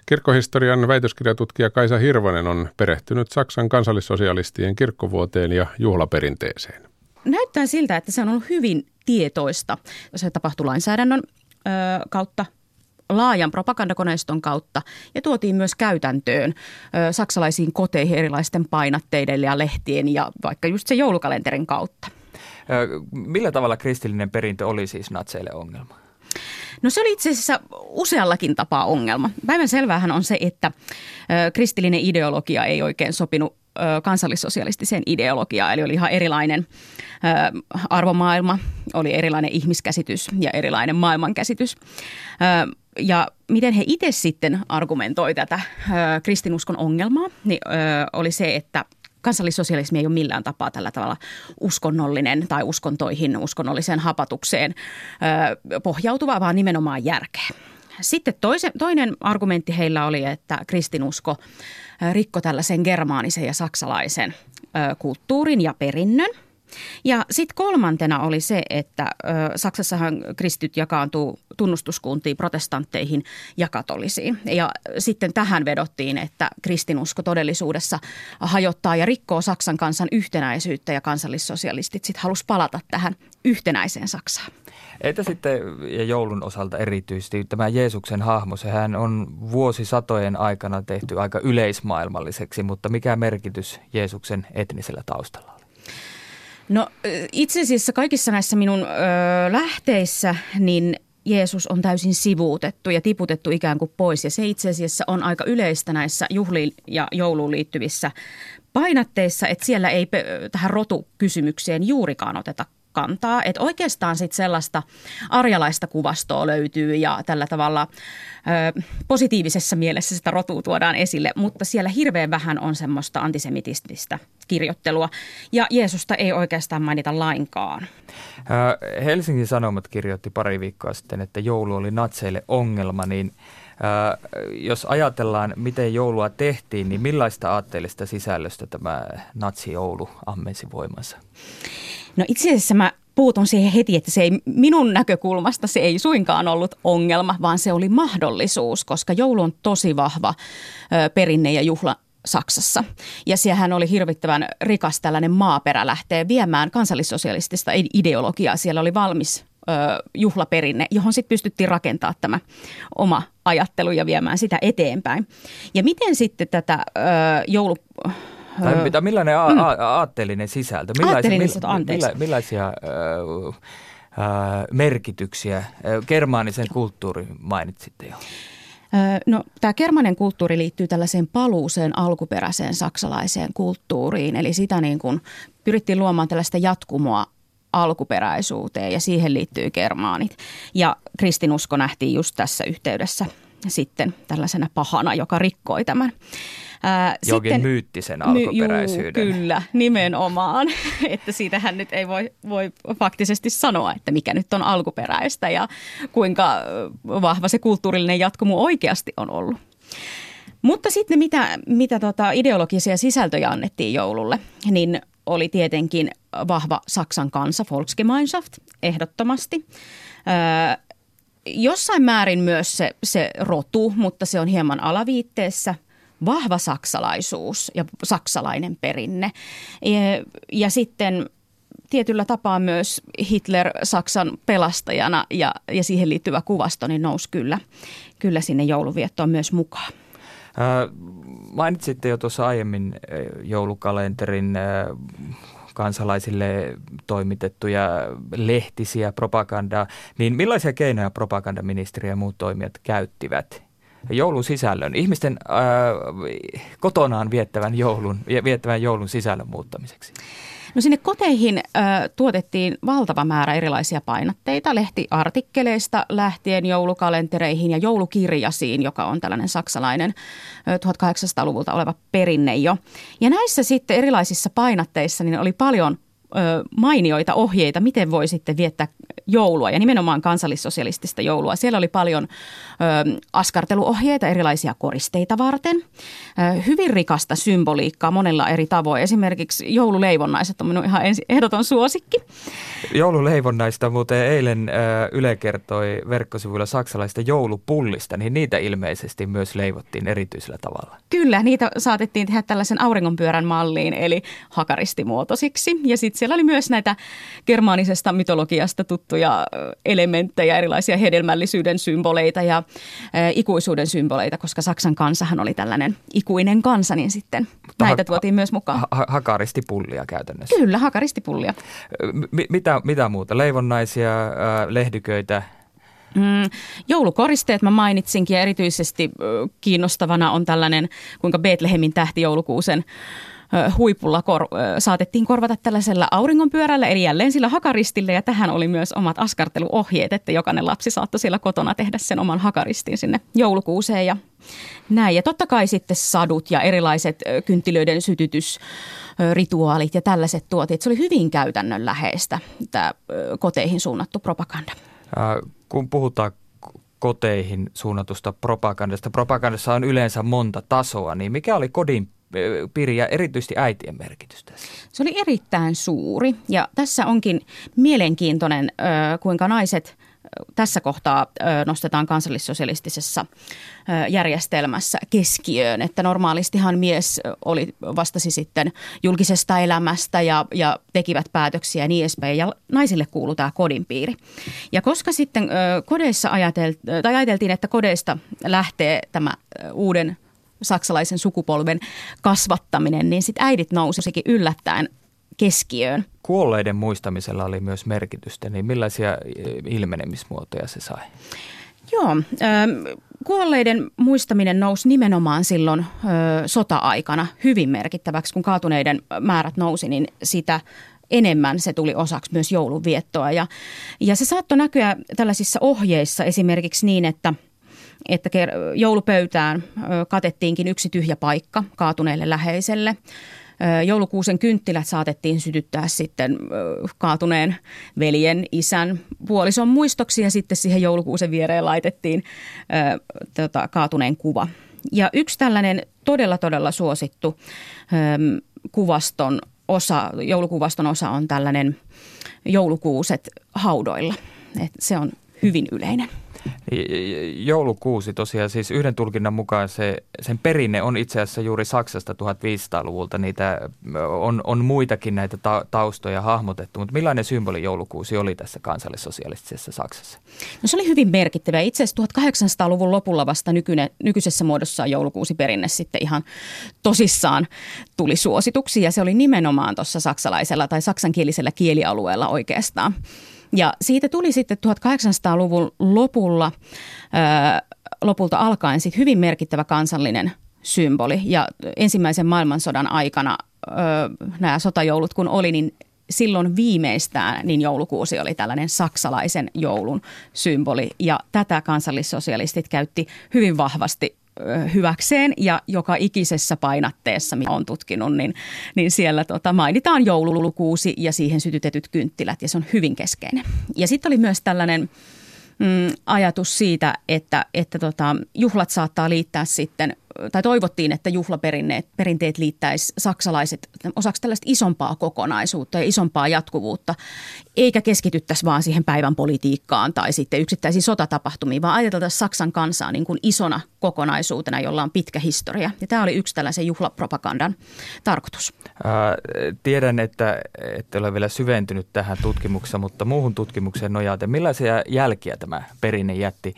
Kirkkohistorian väitöskirjatutkija Kaisa Hirvonen on perehtynyt Saksan kansallissosialistien kirkkovuoteen ja juhlaperinteeseen. Näyttää siltä, että se on ollut hyvin tietoista. Se tapahtui lainsäädännön ö, kautta, laajan propagandakoneiston kautta ja tuotiin myös käytäntöön ö, saksalaisiin koteihin erilaisten painatteiden ja lehtien ja vaikka just se joulukalenterin kautta. Millä tavalla kristillinen perintö oli siis natseille ongelma? No se oli itse asiassa useallakin tapaa ongelma. Päivän selvähän on se, että kristillinen ideologia ei oikein sopinut kansallissosialistiseen ideologiaan. Eli oli ihan erilainen arvomaailma, oli erilainen ihmiskäsitys ja erilainen maailmankäsitys. Ja miten he itse sitten argumentoi tätä kristinuskon ongelmaa, niin oli se, että kansallissosialismi ei ole millään tapaa tällä tavalla uskonnollinen tai uskontoihin, uskonnolliseen hapatukseen pohjautuva, vaan nimenomaan järkeä. Sitten toise, toinen argumentti heillä oli, että kristinusko rikko tällaisen germaanisen ja saksalaisen kulttuurin ja perinnön. Ja sitten kolmantena oli se, että Saksassahan kristityt jakaantuu tunnustuskuntiin, protestantteihin ja katolisiin. Ja sitten tähän vedottiin, että kristinusko todellisuudessa hajottaa ja rikkoo Saksan kansan yhtenäisyyttä ja kansallissosialistit sitten halusi palata tähän yhtenäiseen Saksaan. Entä sitten ja joulun osalta erityisesti tämä Jeesuksen hahmo, sehän on vuosisatojen aikana tehty aika yleismaailmalliseksi, mutta mikä merkitys Jeesuksen etnisellä taustalla oli? No itse asiassa kaikissa näissä minun ö, lähteissä, niin Jeesus on täysin sivuutettu ja tiputettu ikään kuin pois. Ja se itse asiassa on aika yleistä näissä juhliin ja jouluun liittyvissä painatteissa, että siellä ei tähän rotukysymykseen juurikaan oteta kantaa. Että oikeastaan sitten sellaista arjalaista kuvastoa löytyy ja tällä tavalla ö, positiivisessa mielessä sitä rotua tuodaan esille, mutta siellä hirveän vähän on semmoista antisemitististä kirjoittelua ja Jeesusta ei oikeastaan mainita lainkaan. Helsingin Sanomat kirjoitti pari viikkoa sitten, että joulu oli natseille ongelma, niin jos ajatellaan, miten joulua tehtiin, niin millaista aatteellista sisällöstä tämä natsijoulu ammensi voimansa? No itse asiassa mä puutun siihen heti, että se ei minun näkökulmasta se ei suinkaan ollut ongelma, vaan se oli mahdollisuus, koska joulu on tosi vahva perinne ja juhla Saksassa. Ja siellähän oli hirvittävän rikas tällainen maaperä lähtee viemään kansallissosialistista ideologiaa. Siellä oli valmis ö, juhlaperinne, johon sitten pystyttiin rakentaa tämä oma ajattelu ja viemään sitä eteenpäin. Ja miten sitten tätä ö, joulu tai mitä, millainen a- mm. a- aatteellinen sisältö? Millaisia, aatteellinen milla, millaisia äh, äh, merkityksiä germaanisen kulttuuri mainitsitte jo? No, tämä kermanen kulttuuri liittyy tällaiseen paluuseen alkuperäiseen saksalaiseen kulttuuriin. Eli sitä niin kuin pyrittiin luomaan tällaista jatkumoa alkuperäisuuteen ja siihen liittyy germaanit. Ja kristinusko nähtiin just tässä yhteydessä sitten tällaisena pahana, joka rikkoi tämän. Ää, Jokin sitten, myyttisen alkuperäisyyden. Juu, kyllä, nimenomaan. [laughs] että siitähän nyt ei voi, voi faktisesti sanoa, että mikä nyt on alkuperäistä ja kuinka vahva se kulttuurillinen jatkumo oikeasti on ollut. Mutta sitten mitä, mitä tota ideologisia sisältöjä annettiin joululle, niin oli tietenkin vahva Saksan kansa, Volksgemeinschaft, ehdottomasti. Öö, jossain määrin myös se, se rotu, mutta se on hieman alaviitteessä vahva saksalaisuus ja saksalainen perinne. Ja, ja sitten tietyllä tapaa myös Hitler Saksan pelastajana ja, ja siihen liittyvä kuvasto niin nousi kyllä, kyllä sinne jouluviettoon myös mukaan. Äh, mainitsitte jo tuossa aiemmin joulukalenterin äh, kansalaisille toimitettuja lehtisiä propagandaa, niin millaisia keinoja propagandaministeri ja muut toimijat käyttivät joulun sisällön, ihmisten äh, kotonaan viettävän joulun, viettävän joulun sisällön muuttamiseksi? No sinne koteihin ö, tuotettiin valtava määrä erilaisia painotteita, lehtiartikkeleista lähtien joulukalentereihin ja joulukirjasiin, joka on tällainen saksalainen ö, 1800-luvulta oleva perinne jo. Ja näissä sitten erilaisissa painatteissa niin oli paljon mainioita ohjeita, miten voi sitten viettää joulua ja nimenomaan kansallissosialistista joulua. Siellä oli paljon ö, askarteluohjeita, erilaisia koristeita varten, ö, hyvin rikasta symboliikkaa monella eri tavoin. Esimerkiksi joululeivonnaiset on minun ihan ensi, ehdoton suosikki. Joululeivonnaista muuten eilen ö, Yle kertoi verkkosivuilla saksalaista joulupullista, niin niitä ilmeisesti myös leivottiin erityisellä tavalla. Kyllä, niitä saatettiin tehdä tällaisen auringonpyörän malliin, eli hakaristimuotoisiksi. Ja sitten siellä oli myös näitä germaanisesta mytologiasta tuttuja elementtejä, erilaisia hedelmällisyyden symboleita ja ikuisuuden symboleita, koska Saksan kansahan oli tällainen ikuinen kansa, niin sitten Mutta näitä ha- tuotiin myös mukaan. Ha- hakaristipullia käytännössä. Kyllä, hakaristipullia. M- mitä, mitä muuta? Leivonnaisia, äh, lehdyköitä, Mm, joulukoristeet mä mainitsinkin ja erityisesti kiinnostavana on tällainen, kuinka Betlehemin tähti joulukuusen huipulla kor- saatettiin korvata tällaisella auringonpyörällä, eli jälleen sillä hakaristillä. Ja tähän oli myös omat askarteluohjeet, että jokainen lapsi saattoi siellä kotona tehdä sen oman hakaristin sinne joulukuuseen ja näin. Ja totta kai sitten sadut ja erilaiset kynttilöiden sytytysrituaalit ja tällaiset tuotit. Se oli hyvin käytännönläheistä, tämä koteihin suunnattu propaganda. kun puhutaan koteihin suunnatusta propagandasta. Propagandassa on yleensä monta tasoa, niin mikä oli kodin piiri ja erityisesti äitien merkitys tässä? Se oli erittäin suuri ja tässä onkin mielenkiintoinen, kuinka naiset tässä kohtaa nostetaan kansallissosialistisessa järjestelmässä keskiöön, että normaalistihan mies oli, vastasi sitten julkisesta elämästä ja, ja tekivät päätöksiä ja niin edespäin ja naisille kuuluu tämä kodinpiiri. Ja koska sitten kodeissa ajateltiin, tai ajateltiin, että kodeista lähtee tämä uuden saksalaisen sukupolven kasvattaminen, niin sitten äidit nousikin yllättäen keskiöön. Kuolleiden muistamisella oli myös merkitystä, niin millaisia eh, ilmenemismuotoja se sai? Joo, ähm, kuolleiden muistaminen nousi nimenomaan silloin sota-aikana hyvin merkittäväksi, kun kaatuneiden määrät nousi, niin sitä enemmän se tuli osaksi myös joulunviettoa. Ja, ja se saattoi näkyä tällaisissa ohjeissa esimerkiksi niin, että – että joulupöytään katettiinkin yksi tyhjä paikka kaatuneelle läheiselle. Joulukuusen kynttilät saatettiin sytyttää sitten kaatuneen veljen, isän, puolison muistoksi ja sitten siihen joulukuusen viereen laitettiin tota, kaatuneen kuva. Ja yksi tällainen todella todella suosittu kuvaston osa, joulukuvaston osa on tällainen joulukuuset haudoilla. Et se on hyvin yleinen. Joulukuusi tosiaan, siis yhden tulkinnan mukaan se, sen perinne on itse asiassa juuri Saksasta 1500-luvulta. Niitä on, on muitakin näitä ta- taustoja hahmotettu, mutta millainen symboli joulukuusi oli tässä kansallissosialistisessa Saksassa? No se oli hyvin merkittävä. Itse asiassa 1800-luvun lopulla vasta nykyne, nykyisessä muodossa joulukuusiperinne sitten ihan tosissaan tuli suosituksi ja se oli nimenomaan tuossa saksalaisella tai saksankielisellä kielialueella oikeastaan. Ja siitä tuli sitten 1800-luvun lopulla, lopulta alkaen sitten hyvin merkittävä kansallinen symboli. Ja ensimmäisen maailmansodan aikana nämä sotajoulut kun oli, niin silloin viimeistään niin joulukuusi oli tällainen saksalaisen joulun symboli. Ja tätä kansallissosialistit käytti hyvin vahvasti hyväkseen ja joka ikisessä painatteessa, mitä on tutkinut, niin, niin siellä tota, mainitaan joululukuusi ja siihen sytytetyt kynttilät ja se on hyvin keskeinen. Ja sitten oli myös tällainen mm, ajatus siitä, että, että tota, juhlat saattaa liittää sitten tai toivottiin, että juhlaperinteet perinteet liittäisi saksalaiset osaksi tällaista isompaa kokonaisuutta ja isompaa jatkuvuutta, eikä keskityttäisi vaan siihen päivän politiikkaan tai sitten yksittäisiin sotatapahtumiin, vaan ajateltaisiin Saksan kansaa niin kuin isona kokonaisuutena, jolla on pitkä historia. Ja tämä oli yksi tällaisen juhlapropagandan tarkoitus. Ää, tiedän, että ette ole vielä syventynyt tähän tutkimukseen, mutta muuhun tutkimukseen nojaten, millaisia jälkiä tämä perinne jätti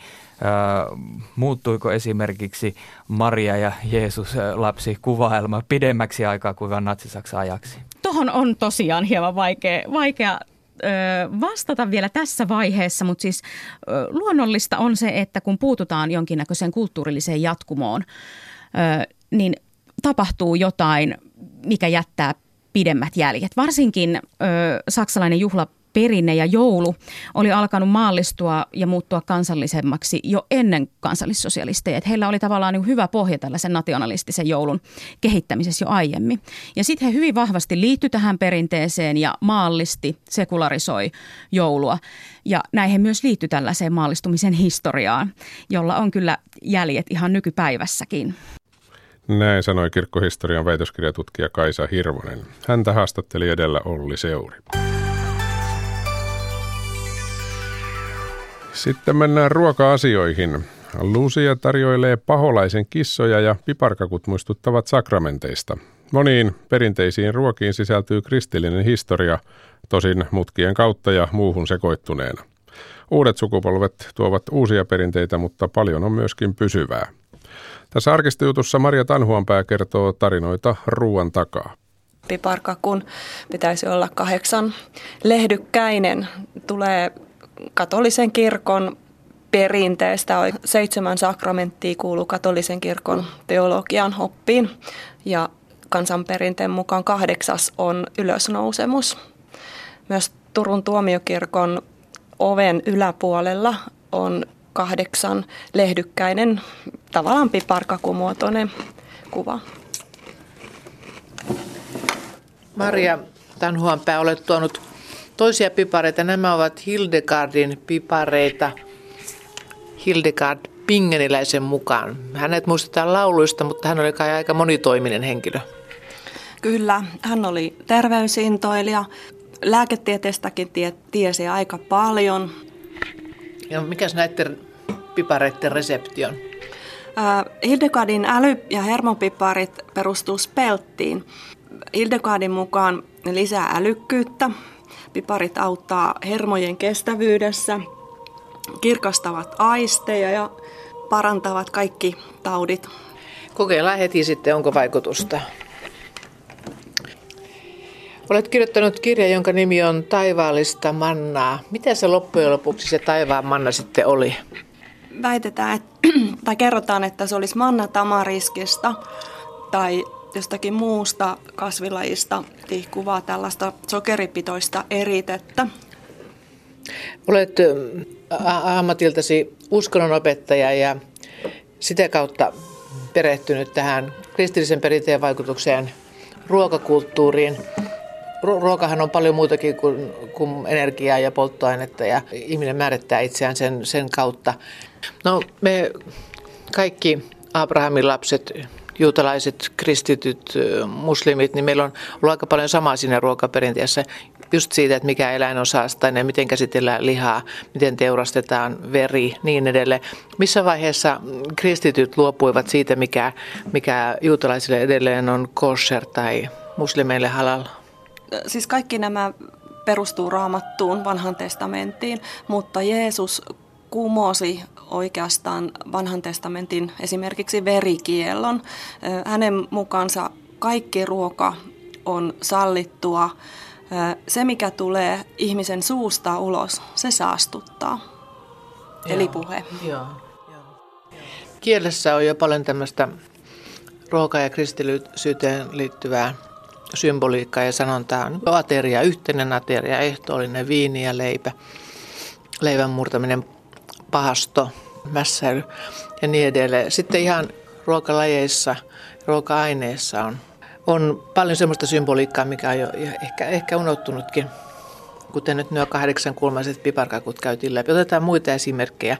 muuttuiko esimerkiksi Maria ja Jeesus lapsi kuvaelma pidemmäksi aikaa kuin vain natsisaksa ajaksi? Tuohon on tosiaan hieman vaikea, vaikea vastata vielä tässä vaiheessa, mutta siis luonnollista on se, että kun puututaan jonkinnäköiseen kulttuurilliseen jatkumoon, niin tapahtuu jotain, mikä jättää pidemmät jäljet. Varsinkin saksalainen juhla perinne ja joulu oli alkanut maallistua ja muuttua kansallisemmaksi jo ennen kansallissosialisteja. Että heillä oli tavallaan niin hyvä pohja tällaisen nationalistisen joulun kehittämisessä jo aiemmin. Ja sitten he hyvin vahvasti liittyi tähän perinteeseen ja maallisti, sekularisoi joulua. Ja näin he myös liittyi tällaiseen maallistumisen historiaan, jolla on kyllä jäljet ihan nykypäivässäkin. Näin sanoi kirkkohistorian väitöskirjatutkija Kaisa Hirvonen. Häntä haastatteli edellä Olli Seuri. Sitten mennään ruoka-asioihin. Lucia tarjoilee paholaisen kissoja ja piparkakut muistuttavat sakramenteista. Moniin perinteisiin ruokiin sisältyy kristillinen historia, tosin mutkien kautta ja muuhun sekoittuneena. Uudet sukupolvet tuovat uusia perinteitä, mutta paljon on myöskin pysyvää. Tässä arkistojutussa Maria Tanhuanpää kertoo tarinoita ruoan takaa. Piparkakun pitäisi olla kahdeksan lehdykkäinen. Tulee katolisen kirkon perinteestä. Seitsemän sakramenttia kuuluu katolisen kirkon teologian oppiin ja kansanperinteen mukaan kahdeksas on ylösnousemus. Myös Turun tuomiokirkon oven yläpuolella on kahdeksan lehdykkäinen, tavallaan piparkakumuotoinen kuva. Maria Tanhuanpää, olet tuonut toisia pipareita. Nämä ovat Hildegardin pipareita. Hildegard Pingeniläisen mukaan. Hänet muistetaan lauluista, mutta hän oli kai aika monitoiminen henkilö. Kyllä, hän oli terveysintoilija. Lääketieteestäkin tie, tiesi aika paljon. Ja mikäs näiden pipareiden resepti on? Hildegardin äly- ja hermopiparit perustuu spelttiin. Hildegardin mukaan lisää älykkyyttä, Piparit auttaa hermojen kestävyydessä, kirkastavat aisteja ja parantavat kaikki taudit. Kokeillaan heti sitten, onko vaikutusta. Olet kirjoittanut kirja, jonka nimi on Taivaallista mannaa. Mitä se loppujen lopuksi se taivaan manna sitten oli? Väitetään, että, [clears throat] tai kerrotaan, että se olisi manna tamariskista tai jostakin muusta kasvilajista tihkuvaa tällaista sokeripitoista eritettä. Olet ammatiltasi uskonnonopettaja ja sitä kautta perehtynyt tähän kristillisen perinteen vaikutukseen ruokakulttuuriin. Ruokahan on paljon muutakin kuin, kuin energiaa ja polttoainetta ja ihminen määrittää itseään sen, sen kautta. No me kaikki Abrahamin lapset juutalaiset, kristityt, muslimit, niin meillä on ollut aika paljon samaa siinä ruokaperinteessä. Just siitä, että mikä eläin on saastainen, miten käsitellään lihaa, miten teurastetaan veri, niin edelleen. Missä vaiheessa kristityt luopuivat siitä, mikä, mikä juutalaisille edelleen on kosher tai muslimeille halal? Siis kaikki nämä perustuu raamattuun, vanhan testamenttiin, mutta Jeesus kumosi oikeastaan vanhan testamentin esimerkiksi verikiellon. Hänen mukaansa kaikki ruoka on sallittua. Se, mikä tulee ihmisen suusta ulos, se saastuttaa. Joo, Eli puhe. Joo, joo. Kielessä on jo paljon tämmöistä ruoka- ja kristillisyyteen liittyvää symboliikkaa ja sanontaa. Ateria, yhteinen ateria, ehtoollinen viini ja leipä, leivän murtaminen pahasto, mässäily ja niin edelleen. Sitten ihan ruokalajeissa, ruoka-aineissa on, on paljon semmoista symboliikkaa, mikä on jo ehkä, ehkä unohtunutkin. Kuten nyt nuo kahdeksan kulmaiset piparkakut käytiin läpi. Otetaan muita esimerkkejä.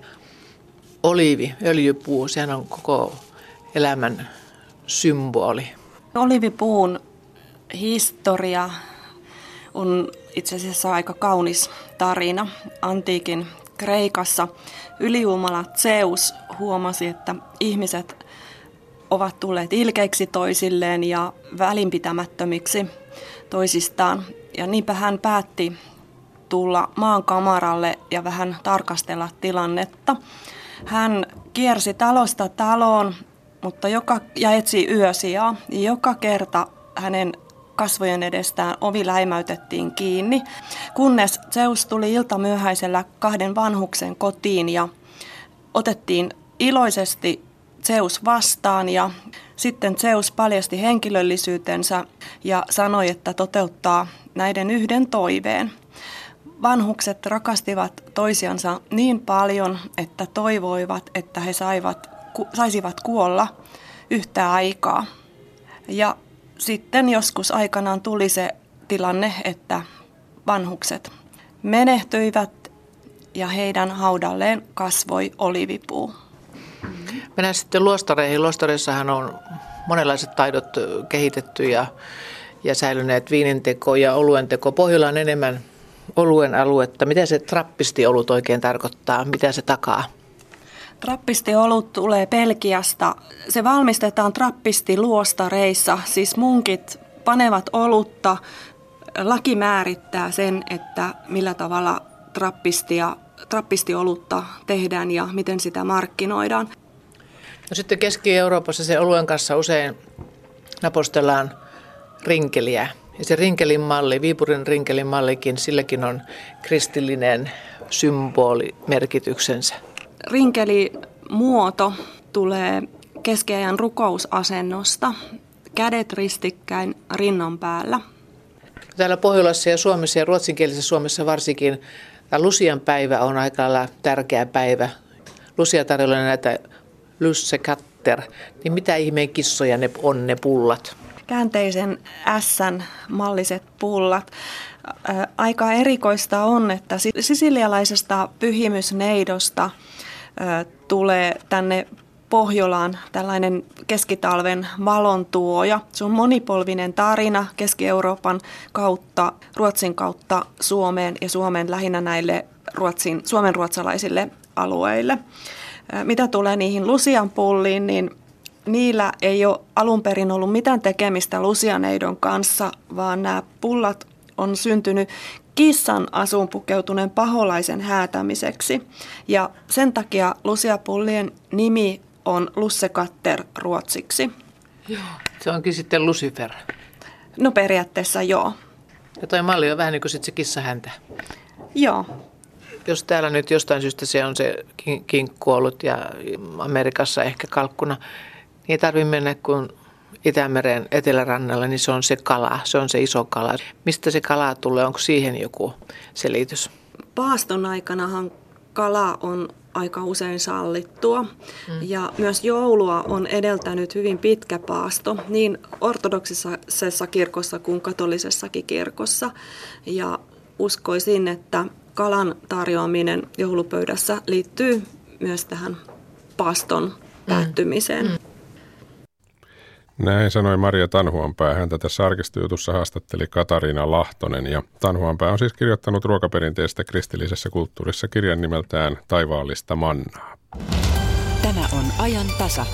Oliivi, öljypuu, sehän on koko elämän symboli. Oliivipuun historia on itse asiassa aika kaunis tarina. Antiikin Kreikassa ylijumala Zeus huomasi, että ihmiset ovat tulleet ilkeiksi toisilleen ja välinpitämättömiksi toisistaan. Ja niinpä hän päätti tulla maan kamaralle ja vähän tarkastella tilannetta. Hän kiersi talosta taloon mutta joka, ja etsi yösijaa. Joka kerta hänen kasvojen edestään ovi läimäytettiin kiinni, kunnes Zeus tuli ilta myöhäisellä kahden vanhuksen kotiin ja otettiin iloisesti Zeus vastaan ja sitten Zeus paljasti henkilöllisyytensä ja sanoi, että toteuttaa näiden yhden toiveen. Vanhukset rakastivat toisiansa niin paljon, että toivoivat, että he saivat, saisivat kuolla yhtä aikaa. Ja sitten joskus aikanaan tuli se tilanne, että vanhukset menehtyivät ja heidän haudalleen kasvoi olivipuu. Mennään sitten luostareihin. Luostareissahan on monenlaiset taidot kehitetty ja, ja säilyneet viininteko ja oluenteko. Pohjola on enemmän oluen aluetta. Mitä se trappistiolut oikein tarkoittaa? Mitä se takaa? Trappistiolut tulee Pelkiasta. Se valmistetaan trappistiluostareissa, siis munkit panevat olutta. Laki määrittää sen, että millä tavalla trappistia, trappistiolutta tehdään ja miten sitä markkinoidaan. No sitten Keski-Euroopassa se oluen kanssa usein napostellaan rinkeliä. Ja se rinkelin malli, Viipurin rinkelin mallikin, silläkin on kristillinen symboli merkityksensä. Rinkelimuoto tulee keskiajan rukousasennosta, kädet ristikkäin rinnan päällä. Täällä Pohjolassa ja Suomessa ja ruotsinkielisessä Suomessa varsinkin tämä Lusian päivä on aika lailla tärkeä päivä. Lusia tarjolla näitä Lussekatter, niin mitä ihmeen kissoja ne on ne pullat? Käänteisen S-malliset pullat. Aika erikoista on, että sisilialaisesta pyhimysneidosta tulee tänne Pohjolaan tällainen keskitalven valontuoja. Se on monipolvinen tarina Keski-Euroopan kautta, Ruotsin kautta Suomeen ja Suomen lähinnä näille Ruotsin, suomen ruotsalaisille alueille. Mitä tulee niihin Lusian pulliin, niin niillä ei ole alun perin ollut mitään tekemistä lusianeidon kanssa, vaan nämä pullat on syntynyt kissan asuun pukeutuneen paholaisen häätämiseksi. Ja sen takia lusiapullien nimi on Lussekatter ruotsiksi. Joo. Se onkin sitten Lucifer. No periaatteessa joo. Ja toi malli on vähän niin kuin sitten se kissahäntä. Joo, jos täällä nyt jostain syystä se on se kinkku ollut ja Amerikassa ehkä kalkkuna, niin ei tarvitse mennä kuin Itämeren etelärannalla, niin se on se kala, se on se iso kala. Mistä se kala tulee, onko siihen joku selitys? Paaston aikanahan kala on aika usein sallittua. Mm. Ja myös joulua on edeltänyt hyvin pitkä paasto, niin ortodoksisessa kirkossa kuin katolisessakin kirkossa. Ja uskoisin, että kalan tarjoaminen joulupöydässä liittyy myös tähän paston mm. päättymiseen. Mm. Näin sanoi Maria Tanhuanpää. Häntä tässä arkistojutussa haastatteli Katariina Lahtonen. Ja Tanhuanpää on siis kirjoittanut ruokaperinteestä kristillisessä kulttuurissa kirjan nimeltään Taivaallista mannaa. Tämä on ajan tasa.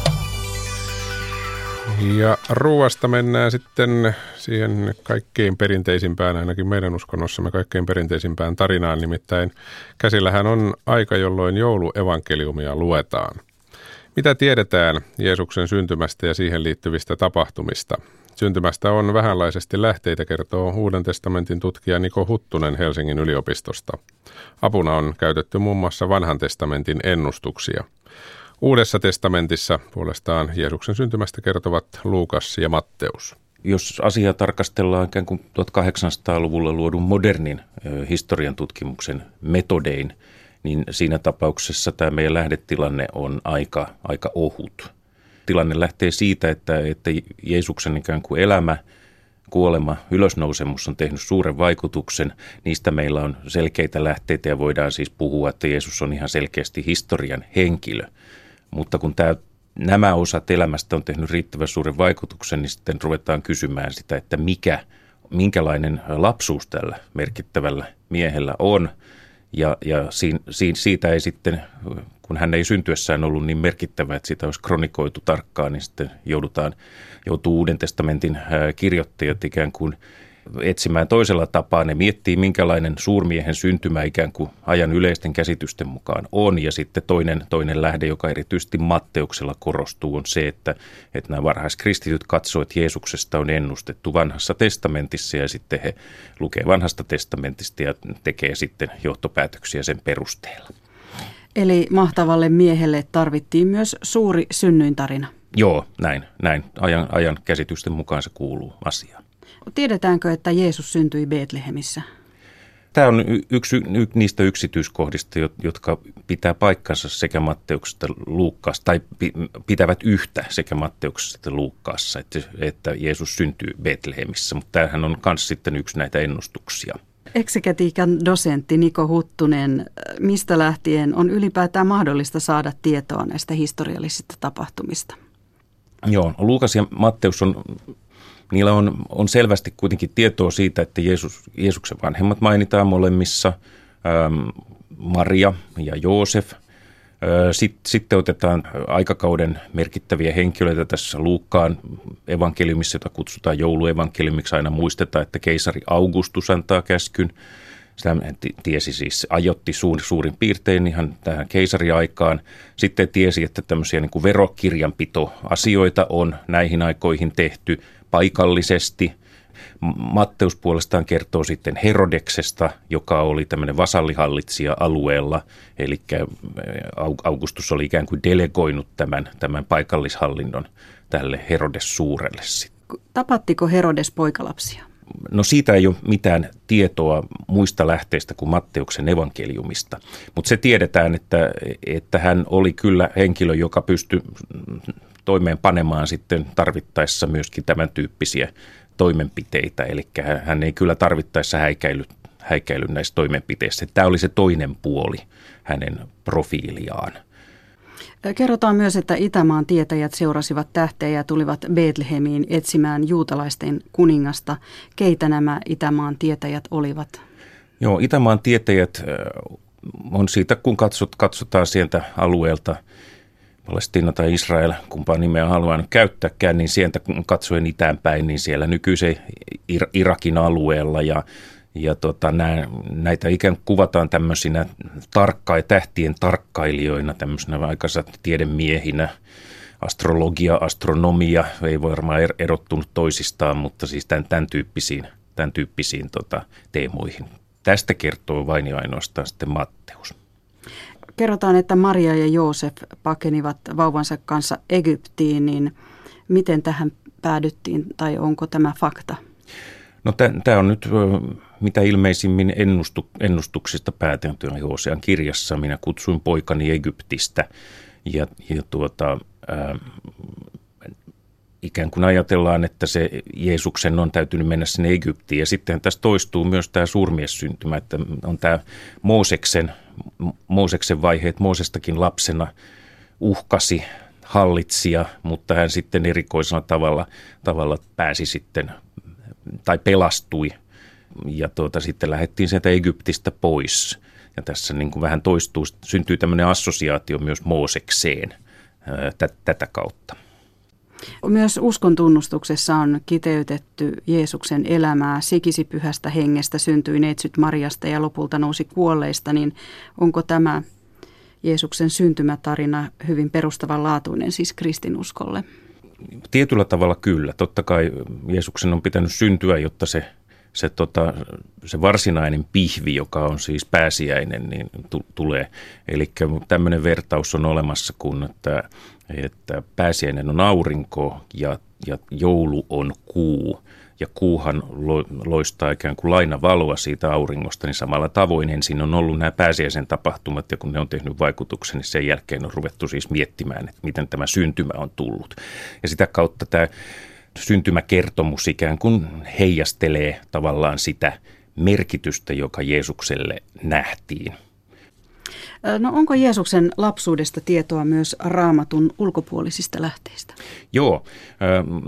Ja ruuasta mennään sitten siihen kaikkein perinteisimpään, ainakin meidän uskonnossamme kaikkein perinteisimpään tarinaan, nimittäin käsillähän on aika, jolloin jouluevankeliumia luetaan. Mitä tiedetään Jeesuksen syntymästä ja siihen liittyvistä tapahtumista? Syntymästä on vähänlaisesti lähteitä, kertoo Uuden testamentin tutkija Niko Huttunen Helsingin yliopistosta. Apuna on käytetty muun muassa vanhan testamentin ennustuksia – Uudessa testamentissa puolestaan Jeesuksen syntymästä kertovat Luukas ja Matteus. Jos asiaa tarkastellaan ikään kuin 1800-luvulla luodun modernin historian tutkimuksen metodein, niin siinä tapauksessa tämä meidän lähdetilanne on aika, aika ohut. Tilanne lähtee siitä, että, että Jeesuksen ikään kuin elämä, kuolema, ylösnousemus on tehnyt suuren vaikutuksen. Niistä meillä on selkeitä lähteitä ja voidaan siis puhua, että Jeesus on ihan selkeästi historian henkilö – mutta kun tämä, nämä osat elämästä on tehnyt riittävän suuren vaikutuksen, niin sitten ruvetaan kysymään sitä, että mikä, minkälainen lapsuus tällä merkittävällä miehellä on. Ja, ja siin, siin, siitä ei sitten, kun hän ei syntyessään ollut niin merkittävä, että sitä olisi kronikoitu tarkkaan, niin sitten joudutaan, joutuu Uuden testamentin kirjoittajat ikään kuin – etsimään toisella tapaa. Ne miettii, minkälainen suurmiehen syntymä ikään kuin ajan yleisten käsitysten mukaan on. Ja sitten toinen, toinen lähde, joka erityisesti Matteuksella korostuu, on se, että, että nämä varhaiskristityt katsoo, että Jeesuksesta on ennustettu vanhassa testamentissa ja sitten he lukee vanhasta testamentista ja tekee sitten johtopäätöksiä sen perusteella. Eli mahtavalle miehelle tarvittiin myös suuri synnyintarina. Joo, näin. näin. Ajan, ajan käsitysten mukaan se kuuluu asiaan. Tiedetäänkö, että Jeesus syntyi Betlehemissä? Tämä on yksi niistä yksityiskohdista, jotka pitää paikkansa sekä Matteuksesta että Luukkaassa, tai pitävät yhtä sekä Matteuksessa että Luukkaassa, että, että Jeesus syntyy Betlehemissä. Mutta tämähän on myös sitten yksi näitä ennustuksia. Eksegetiikan dosentti Niko Huttunen, mistä lähtien on ylipäätään mahdollista saada tietoa näistä historiallisista tapahtumista? Joo, Luukas ja Matteus on niillä on, on selvästi kuitenkin tietoa siitä, että Jeesus, Jeesuksen vanhemmat mainitaan molemmissa, ähm, Maria ja Joosef. Äh, Sitten, otetaan aikakauden merkittäviä henkilöitä tässä Luukkaan evankeliumissa, jota kutsutaan jouluevankeliumiksi. Aina muistetaan, että keisari Augustus antaa käskyn. Sitä tiesi siis, ajotti suur, suurin piirtein ihan tähän keisariaikaan. Sitten tiesi, että tämmöisiä niin kuin verokirjanpitoasioita on näihin aikoihin tehty paikallisesti. Matteus puolestaan kertoo sitten Herodeksesta, joka oli tämmöinen vasallihallitsija alueella, eli Augustus oli ikään kuin delegoinut tämän, tämän paikallishallinnon tälle Herodes suurelle. Tapattiko Herodes poikalapsia? No siitä ei ole mitään tietoa muista lähteistä kuin Matteuksen evankeliumista, mutta se tiedetään, että, että hän oli kyllä henkilö, joka pystyi toimeenpanemaan sitten tarvittaessa myöskin tämän tyyppisiä toimenpiteitä. Eli hän ei kyllä tarvittaessa häikäily, häikäily näissä toimenpiteissä. Tämä oli se toinen puoli hänen profiiliaan. Kerrotaan myös, että Itämaan tietäjät seurasivat tähteä ja tulivat Betlehemiin etsimään juutalaisten kuningasta. Keitä nämä Itämaan tietäjät olivat? Joo, Itämaan tietäjät on siitä, kun katsot, katsotaan sieltä alueelta – Palestina tai Israel, kumpaa nimeä haluan käyttääkään, niin sieltä kun katsoen itäänpäin, niin siellä nykyisen Irakin alueella ja, ja tota, nää, näitä ikään kuin kuvataan tämmöisinä tarkkai, tähtien tarkkailijoina, tämmöisinä aikaisemmin tiedemiehinä, astrologia, astronomia, ei varmaan er-, erottunut toisistaan, mutta siis tämän, tämän tyyppisiin, tämän tyyppisiin tota, teemoihin. Tästä kertoo vain ja ainoastaan sitten Matteus. Kerrotaan, että Maria ja Joosef pakenivat vauvansa kanssa Egyptiin, niin miten tähän päädyttiin tai onko tämä fakta? No tämä on nyt mitä ilmeisimmin ennustu, ennustuksista päätelty Hosean kirjassa. Minä kutsuin poikani Egyptistä ja, ja tuota, ää, ikään kuin ajatellaan, että se Jeesuksen on täytynyt mennä sinne Egyptiin. Ja sitten tässä toistuu myös tämä suurmiessyntymä, että on tämä Mooseksen, Mooseksen vaiheet. Moosestakin lapsena uhkasi hallitsija, mutta hän sitten erikoisella tavalla, tavalla pääsi sitten tai pelastui. Ja tuota, sitten lähdettiin sieltä Egyptistä pois. Ja tässä niin kuin vähän toistuu, syntyy tämmöinen assosiaatio myös Moosekseen tätä kautta. Myös uskon tunnustuksessa on kiteytetty Jeesuksen elämää. Sikisi pyhästä hengestä syntyi neitsyt Marjasta ja lopulta nousi kuolleista, niin onko tämä Jeesuksen syntymätarina hyvin perustavanlaatuinen siis kristinuskolle? Tietyllä tavalla kyllä. Totta kai Jeesuksen on pitänyt syntyä, jotta se, se, tota, se varsinainen pihvi, joka on siis pääsiäinen, niin t- tulee. Eli tämmöinen vertaus on olemassa, kun että että pääsiäinen on aurinko ja, ja joulu on kuu. Ja kuuhan lo, loistaa ikään kuin lainavaloa siitä auringosta, niin samalla tavoin ensin on ollut nämä pääsiäisen tapahtumat, ja kun ne on tehnyt vaikutuksen, niin sen jälkeen on ruvettu siis miettimään, että miten tämä syntymä on tullut. Ja sitä kautta tämä syntymäkertomus ikään kuin heijastelee tavallaan sitä merkitystä, joka Jeesukselle nähtiin. No onko Jeesuksen lapsuudesta tietoa myös raamatun ulkopuolisista lähteistä? Joo,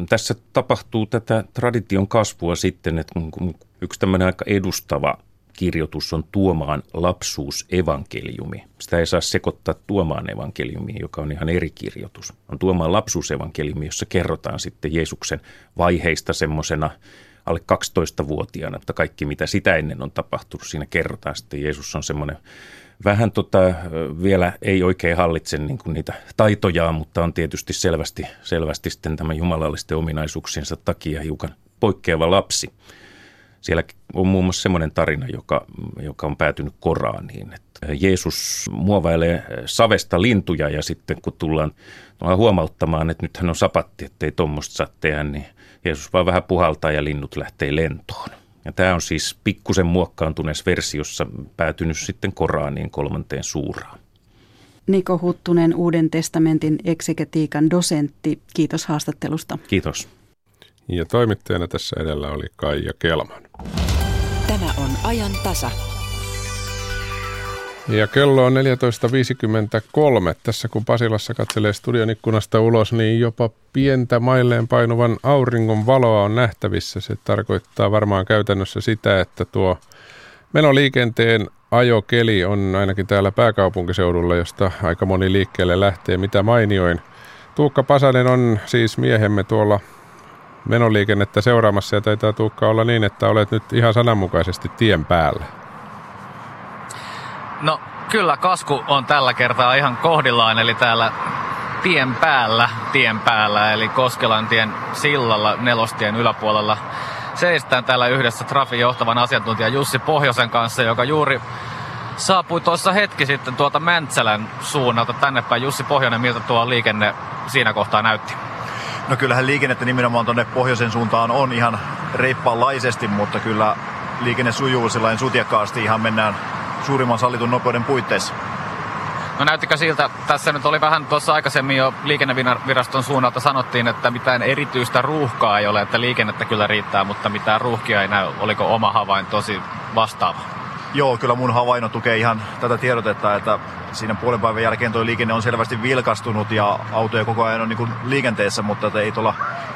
tässä tapahtuu tätä tradition kasvua sitten, että kun yksi tämmöinen aika edustava kirjoitus on Tuomaan lapsuusevankeliumi. Sitä ei saa sekoittaa Tuomaan evankeliumiin, joka on ihan eri kirjoitus. On Tuomaan lapsuusevankeliumi, jossa kerrotaan sitten Jeesuksen vaiheista semmoisena alle 12-vuotiaana, että kaikki mitä sitä ennen on tapahtunut, siinä kerrotaan sitten. Jeesus on semmoinen vähän tota, vielä ei oikein hallitse niin kuin niitä taitojaan, mutta on tietysti selvästi, selvästi sitten tämän jumalallisten ominaisuuksiensa takia hiukan poikkeava lapsi. Siellä on muun muassa semmoinen tarina, joka, joka on päätynyt Koraaniin. Että Jeesus muovailee savesta lintuja ja sitten kun tullaan, tullaan huomauttamaan, että nythän on sapatti, ettei tuommoista saa tehdä, niin Jeesus vaan vähän puhaltaa ja linnut lähtee lentoon. Ja tämä on siis pikkusen muokkaantuneessa versiossa päätynyt sitten Koraaniin kolmanteen suuraan. Niko Huttunen, Uuden testamentin eksegetiikan dosentti. Kiitos haastattelusta. Kiitos. Ja toimittajana tässä edellä oli Kaija Kelman. Tämä on ajan tasa. Ja kello on 14.53. Tässä kun Pasilassa katselee studion ikkunasta ulos, niin jopa pientä mailleen painuvan auringon valoa on nähtävissä. Se tarkoittaa varmaan käytännössä sitä, että tuo menoliikenteen ajokeli on ainakin täällä pääkaupunkiseudulla, josta aika moni liikkeelle lähtee mitä mainioin. Tuukka Pasanen on siis miehemme tuolla menoliikennettä seuraamassa ja taitaa Tuukka olla niin, että olet nyt ihan sananmukaisesti tien päällä. No kyllä kasku on tällä kertaa ihan kohdillaan, eli täällä tien päällä, tien päällä, eli Koskelantien sillalla nelostien yläpuolella seistään täällä yhdessä Trafin johtavan asiantuntijan Jussi Pohjosen kanssa, joka juuri saapui tuossa hetki sitten tuolta Mäntsälän suunnalta tänne päin. Jussi Pohjonen, miltä tuo liikenne siinä kohtaa näytti? No kyllähän liikennettä nimenomaan tuonne pohjoisen suuntaan on ihan reippaanlaisesti, mutta kyllä liikenne sujuu sellainen sutjakkaasti ihan mennään suurimman sallitun nopeuden puitteissa. No näyttikö siltä, tässä nyt oli vähän tuossa aikaisemmin jo liikenneviraston suunnalta sanottiin, että mitään erityistä ruuhkaa ei ole, että liikennettä kyllä riittää, mutta mitään ruuhkia ei näy. Oliko oma havain tosi vastaava? Joo, kyllä mun havainno tukee ihan tätä tiedotetta, että siinä puolen päivän jälkeen tuo liikenne on selvästi vilkastunut ja autoja koko ajan on niin liikenteessä, mutta ei tuolla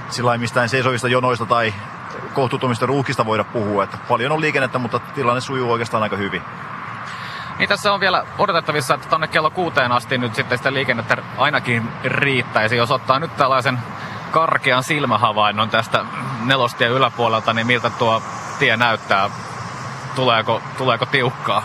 sillä mistään seisovista jonoista tai kohtuuttomista ruuhkista voida puhua. Että paljon on liikennettä, mutta tilanne sujuu oikeastaan aika hyvin. Niin tässä on vielä odotettavissa, että tuonne kello kuuteen asti nyt sitten sitä liikennettä ainakin riittäisi. Jos ottaa nyt tällaisen karkean silmähavainnon tästä nelostien yläpuolelta, niin miltä tuo tie näyttää? Tuleeko, tuleeko tiukkaa?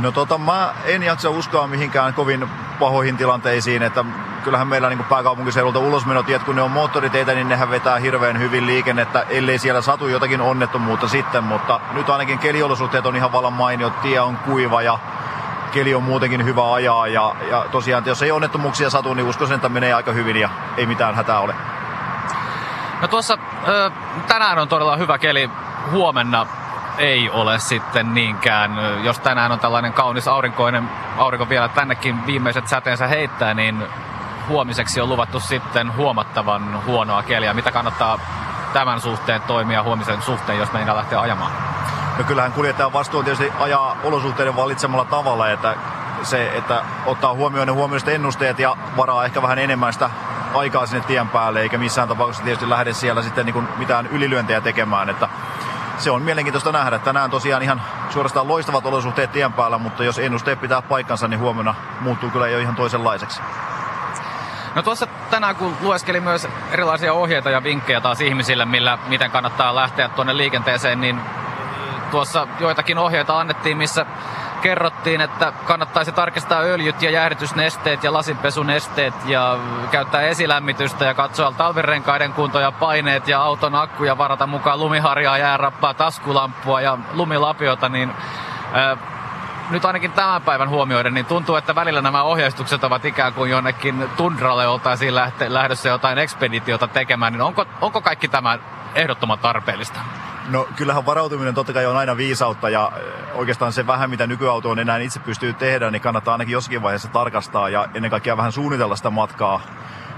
No tota, mä en jaksa uskoa mihinkään kovin pahoihin tilanteisiin, että kyllähän meillä niin pääkaupunkiseudulta ulosmenotiet, kun ne on moottoriteitä, niin nehän vetää hirveän hyvin liikennettä, ellei siellä satu jotakin onnettomuutta sitten, mutta nyt ainakin keliolosuhteet on ihan vallan mainio, tie on kuiva ja keli on muutenkin hyvä ajaa ja, ja tosiaan, jos ei onnettomuuksia satu, niin uskoisin, että menee aika hyvin ja ei mitään hätää ole. No tuossa tänään on todella hyvä keli. Huomenna ei ole sitten niinkään. Jos tänään on tällainen kaunis aurinkoinen, aurinko vielä tännekin viimeiset säteensä heittää, niin huomiseksi on luvattu sitten huomattavan huonoa keliä. Mitä kannattaa tämän suhteen toimia huomisen suhteen, jos meidän lähtee ajamaan? No kyllähän kuljettajan vastuu tietysti ajaa olosuhteiden valitsemalla tavalla, että se, että ottaa huomioon ne huomioista ennusteet ja varaa ehkä vähän enemmän sitä aikaa sinne tien päälle, eikä missään tapauksessa tietysti lähde siellä sitten niin mitään ylilyöntejä tekemään, että se on mielenkiintoista nähdä. Tänään tosiaan ihan suorastaan loistavat olosuhteet tien päällä, mutta jos ennusteet pitää paikkansa, niin huomenna muuttuu kyllä jo ihan toisenlaiseksi. No tuossa tänään kun lueskelin myös erilaisia ohjeita ja vinkkejä taas ihmisille, millä, miten kannattaa lähteä tuonne liikenteeseen, niin tuossa joitakin ohjeita annettiin, missä kerrottiin, että kannattaisi tarkistaa öljyt ja jäähdytysnesteet ja lasinpesunesteet ja käyttää esilämmitystä ja katsoa talvirenkaiden kunto ja paineet ja auton akkuja varata mukaan lumiharjaa, jäärappaa, taskulampua ja lumilapiota, niin ää, nyt ainakin tämän päivän huomioiden, niin tuntuu, että välillä nämä ohjeistukset ovat ikään kuin jonnekin tundralle oltaisiin lähdössä jotain ekspeditiota tekemään, niin onko, onko kaikki tämä ehdottoman tarpeellista? No kyllähän varautuminen totta kai on aina viisautta ja oikeastaan se vähän mitä nykyauto on enää itse pystyy tehdä, niin kannattaa ainakin jossakin vaiheessa tarkastaa ja ennen kaikkea vähän suunnitella sitä matkaa.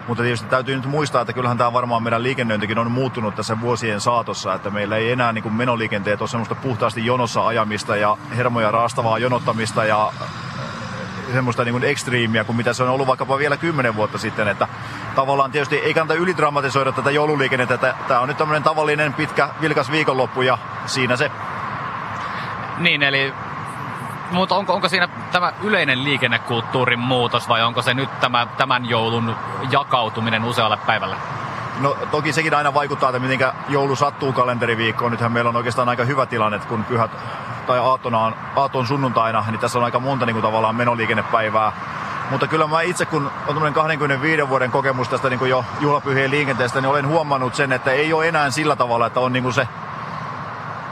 Mutta tietysti täytyy nyt muistaa, että kyllähän tämä varmaan meidän liikennöintikin on muuttunut tässä vuosien saatossa, että meillä ei enää niin kuin menoliikenteet ole semmoista puhtaasti jonossa ajamista ja hermoja raastavaa jonottamista ja semmoista niin kuin ekstriimiä kuin mitä se on ollut vaikkapa vielä kymmenen vuotta sitten, että tavallaan tietysti ei kannata ylidramatisoida tätä joululiikennettä, että tämä on nyt tämmöinen tavallinen pitkä vilkas viikonloppu ja siinä se. Niin, eli mutta onko, onko siinä tämä yleinen liikennekulttuurin muutos vai onko se nyt tämä, tämän joulun jakautuminen usealle päivälle? No toki sekin aina vaikuttaa, että miten joulu sattuu kalenteriviikkoon. Nythän meillä on oikeastaan aika hyvä tilanne, kun pyhät tai aattona on, aatton sunnuntaina, niin tässä on aika monta niin kuin tavallaan menoliikennepäivää. Mutta kyllä mä itse, kun on 25 vuoden kokemus tästä niin kuin jo juhlapyhien liikenteestä, niin olen huomannut sen, että ei ole enää sillä tavalla, että on niin kuin se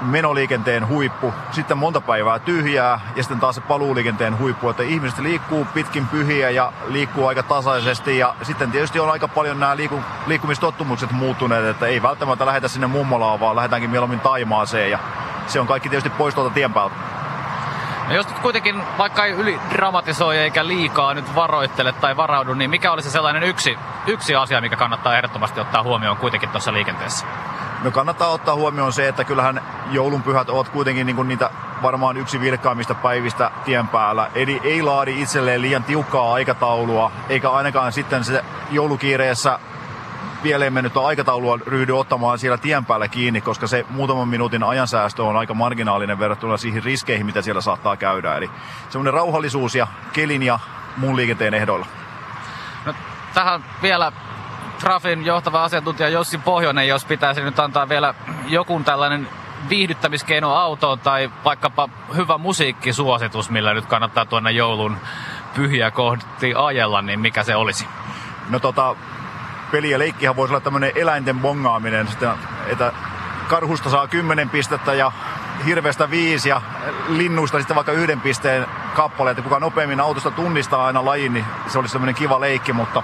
menoliikenteen huippu, sitten monta päivää tyhjää ja sitten taas se paluuliikenteen huippu, että ihmiset liikkuu pitkin pyhiä ja liikkuu aika tasaisesti ja sitten tietysti on aika paljon nämä liiku, liikkumistottumukset muuttuneet, että ei välttämättä lähetä sinne mummolaan, vaan lähdetäänkin mieluummin Taimaaseen ja se on kaikki tietysti pois tuolta tien päältä. No jos nyt kuitenkin, vaikka ei yli dramatisoi eikä liikaa nyt varoittele tai varaudu, niin mikä olisi sellainen yksi, yksi asia, mikä kannattaa ehdottomasti ottaa huomioon kuitenkin tuossa liikenteessä? No kannattaa ottaa huomioon se, että kyllähän joulunpyhät ovat kuitenkin niin kuin niitä varmaan yksi vilkkaimmista päivistä tien päällä. Eli ei laadi itselleen liian tiukkaa aikataulua, eikä ainakaan sitten se joulukiireessä pieleen mennyt aikataulua ryhdy ottamaan siellä tien päällä kiinni, koska se muutaman minuutin ajansäästö on aika marginaalinen verrattuna siihen riskeihin, mitä siellä saattaa käydä. Eli semmoinen rauhallisuus ja kelin ja muun liikenteen ehdoilla. No, tähän vielä Trafin johtava asiantuntija Jossi Pohjonen, jos pitäisi nyt antaa vielä joku tällainen viihdyttämiskeino autoon tai vaikkapa hyvä musiikkisuositus, millä nyt kannattaa tuonne joulun pyhiä kohti ajella, niin mikä se olisi? No tota, peli ja leikkihan voisi olla tämmöinen eläinten bongaaminen, että karhusta saa 10 pistettä ja hirveästä viisi ja linnuista sitten vaikka yhden pisteen kappale, että kuka nopeammin autosta tunnistaa aina lajin, niin se olisi semmoinen kiva leikki, mutta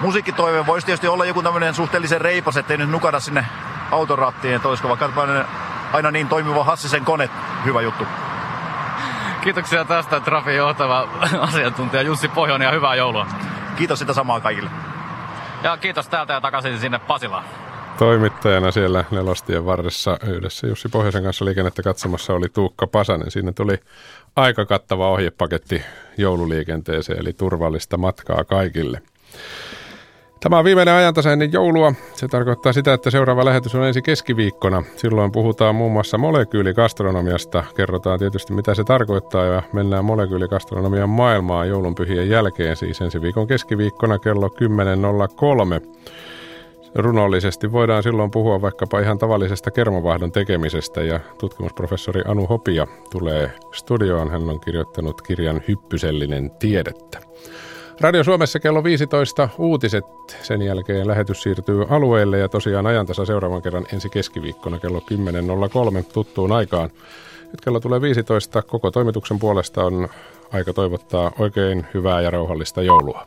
musiikkitoive voisi tietysti olla joku tämmöinen suhteellisen reipas, ettei nyt nukada sinne autorattiin, että olisiko vaikka aina niin toimiva Hassisen kone, hyvä juttu. Kiitoksia tästä Trafin johtava asiantuntija Jussi Pohjonen ja hyvää joulua. Kiitos sitä samaa kaikille. Ja kiitos täältä ja takaisin sinne Pasilaan. Toimittajana siellä nelostien varressa yhdessä Jussi Pohjoisen kanssa liikennettä katsomassa oli Tuukka Pasanen. Siinä tuli aika kattava ohjepaketti joululiikenteeseen, eli turvallista matkaa kaikille. Tämä on viimeinen ajantasainen joulua. Se tarkoittaa sitä, että seuraava lähetys on ensi keskiviikkona. Silloin puhutaan muun muassa molekyylikastronomiasta. Kerrotaan tietysti, mitä se tarkoittaa ja mennään molekyylikastronomian maailmaan joulunpyhien jälkeen, siis ensi viikon keskiviikkona kello 10.03. Runollisesti voidaan silloin puhua vaikkapa ihan tavallisesta kermavahdon tekemisestä ja tutkimusprofessori Anu Hopia tulee studioon. Hän on kirjoittanut kirjan Hyppysellinen tiedettä. Radio Suomessa kello 15 uutiset. Sen jälkeen lähetys siirtyy alueelle ja tosiaan ajantasa seuraavan kerran ensi keskiviikkona kello 10.03 tuttuun aikaan. Nyt kello tulee 15. Koko toimituksen puolesta on aika toivottaa oikein hyvää ja rauhallista joulua.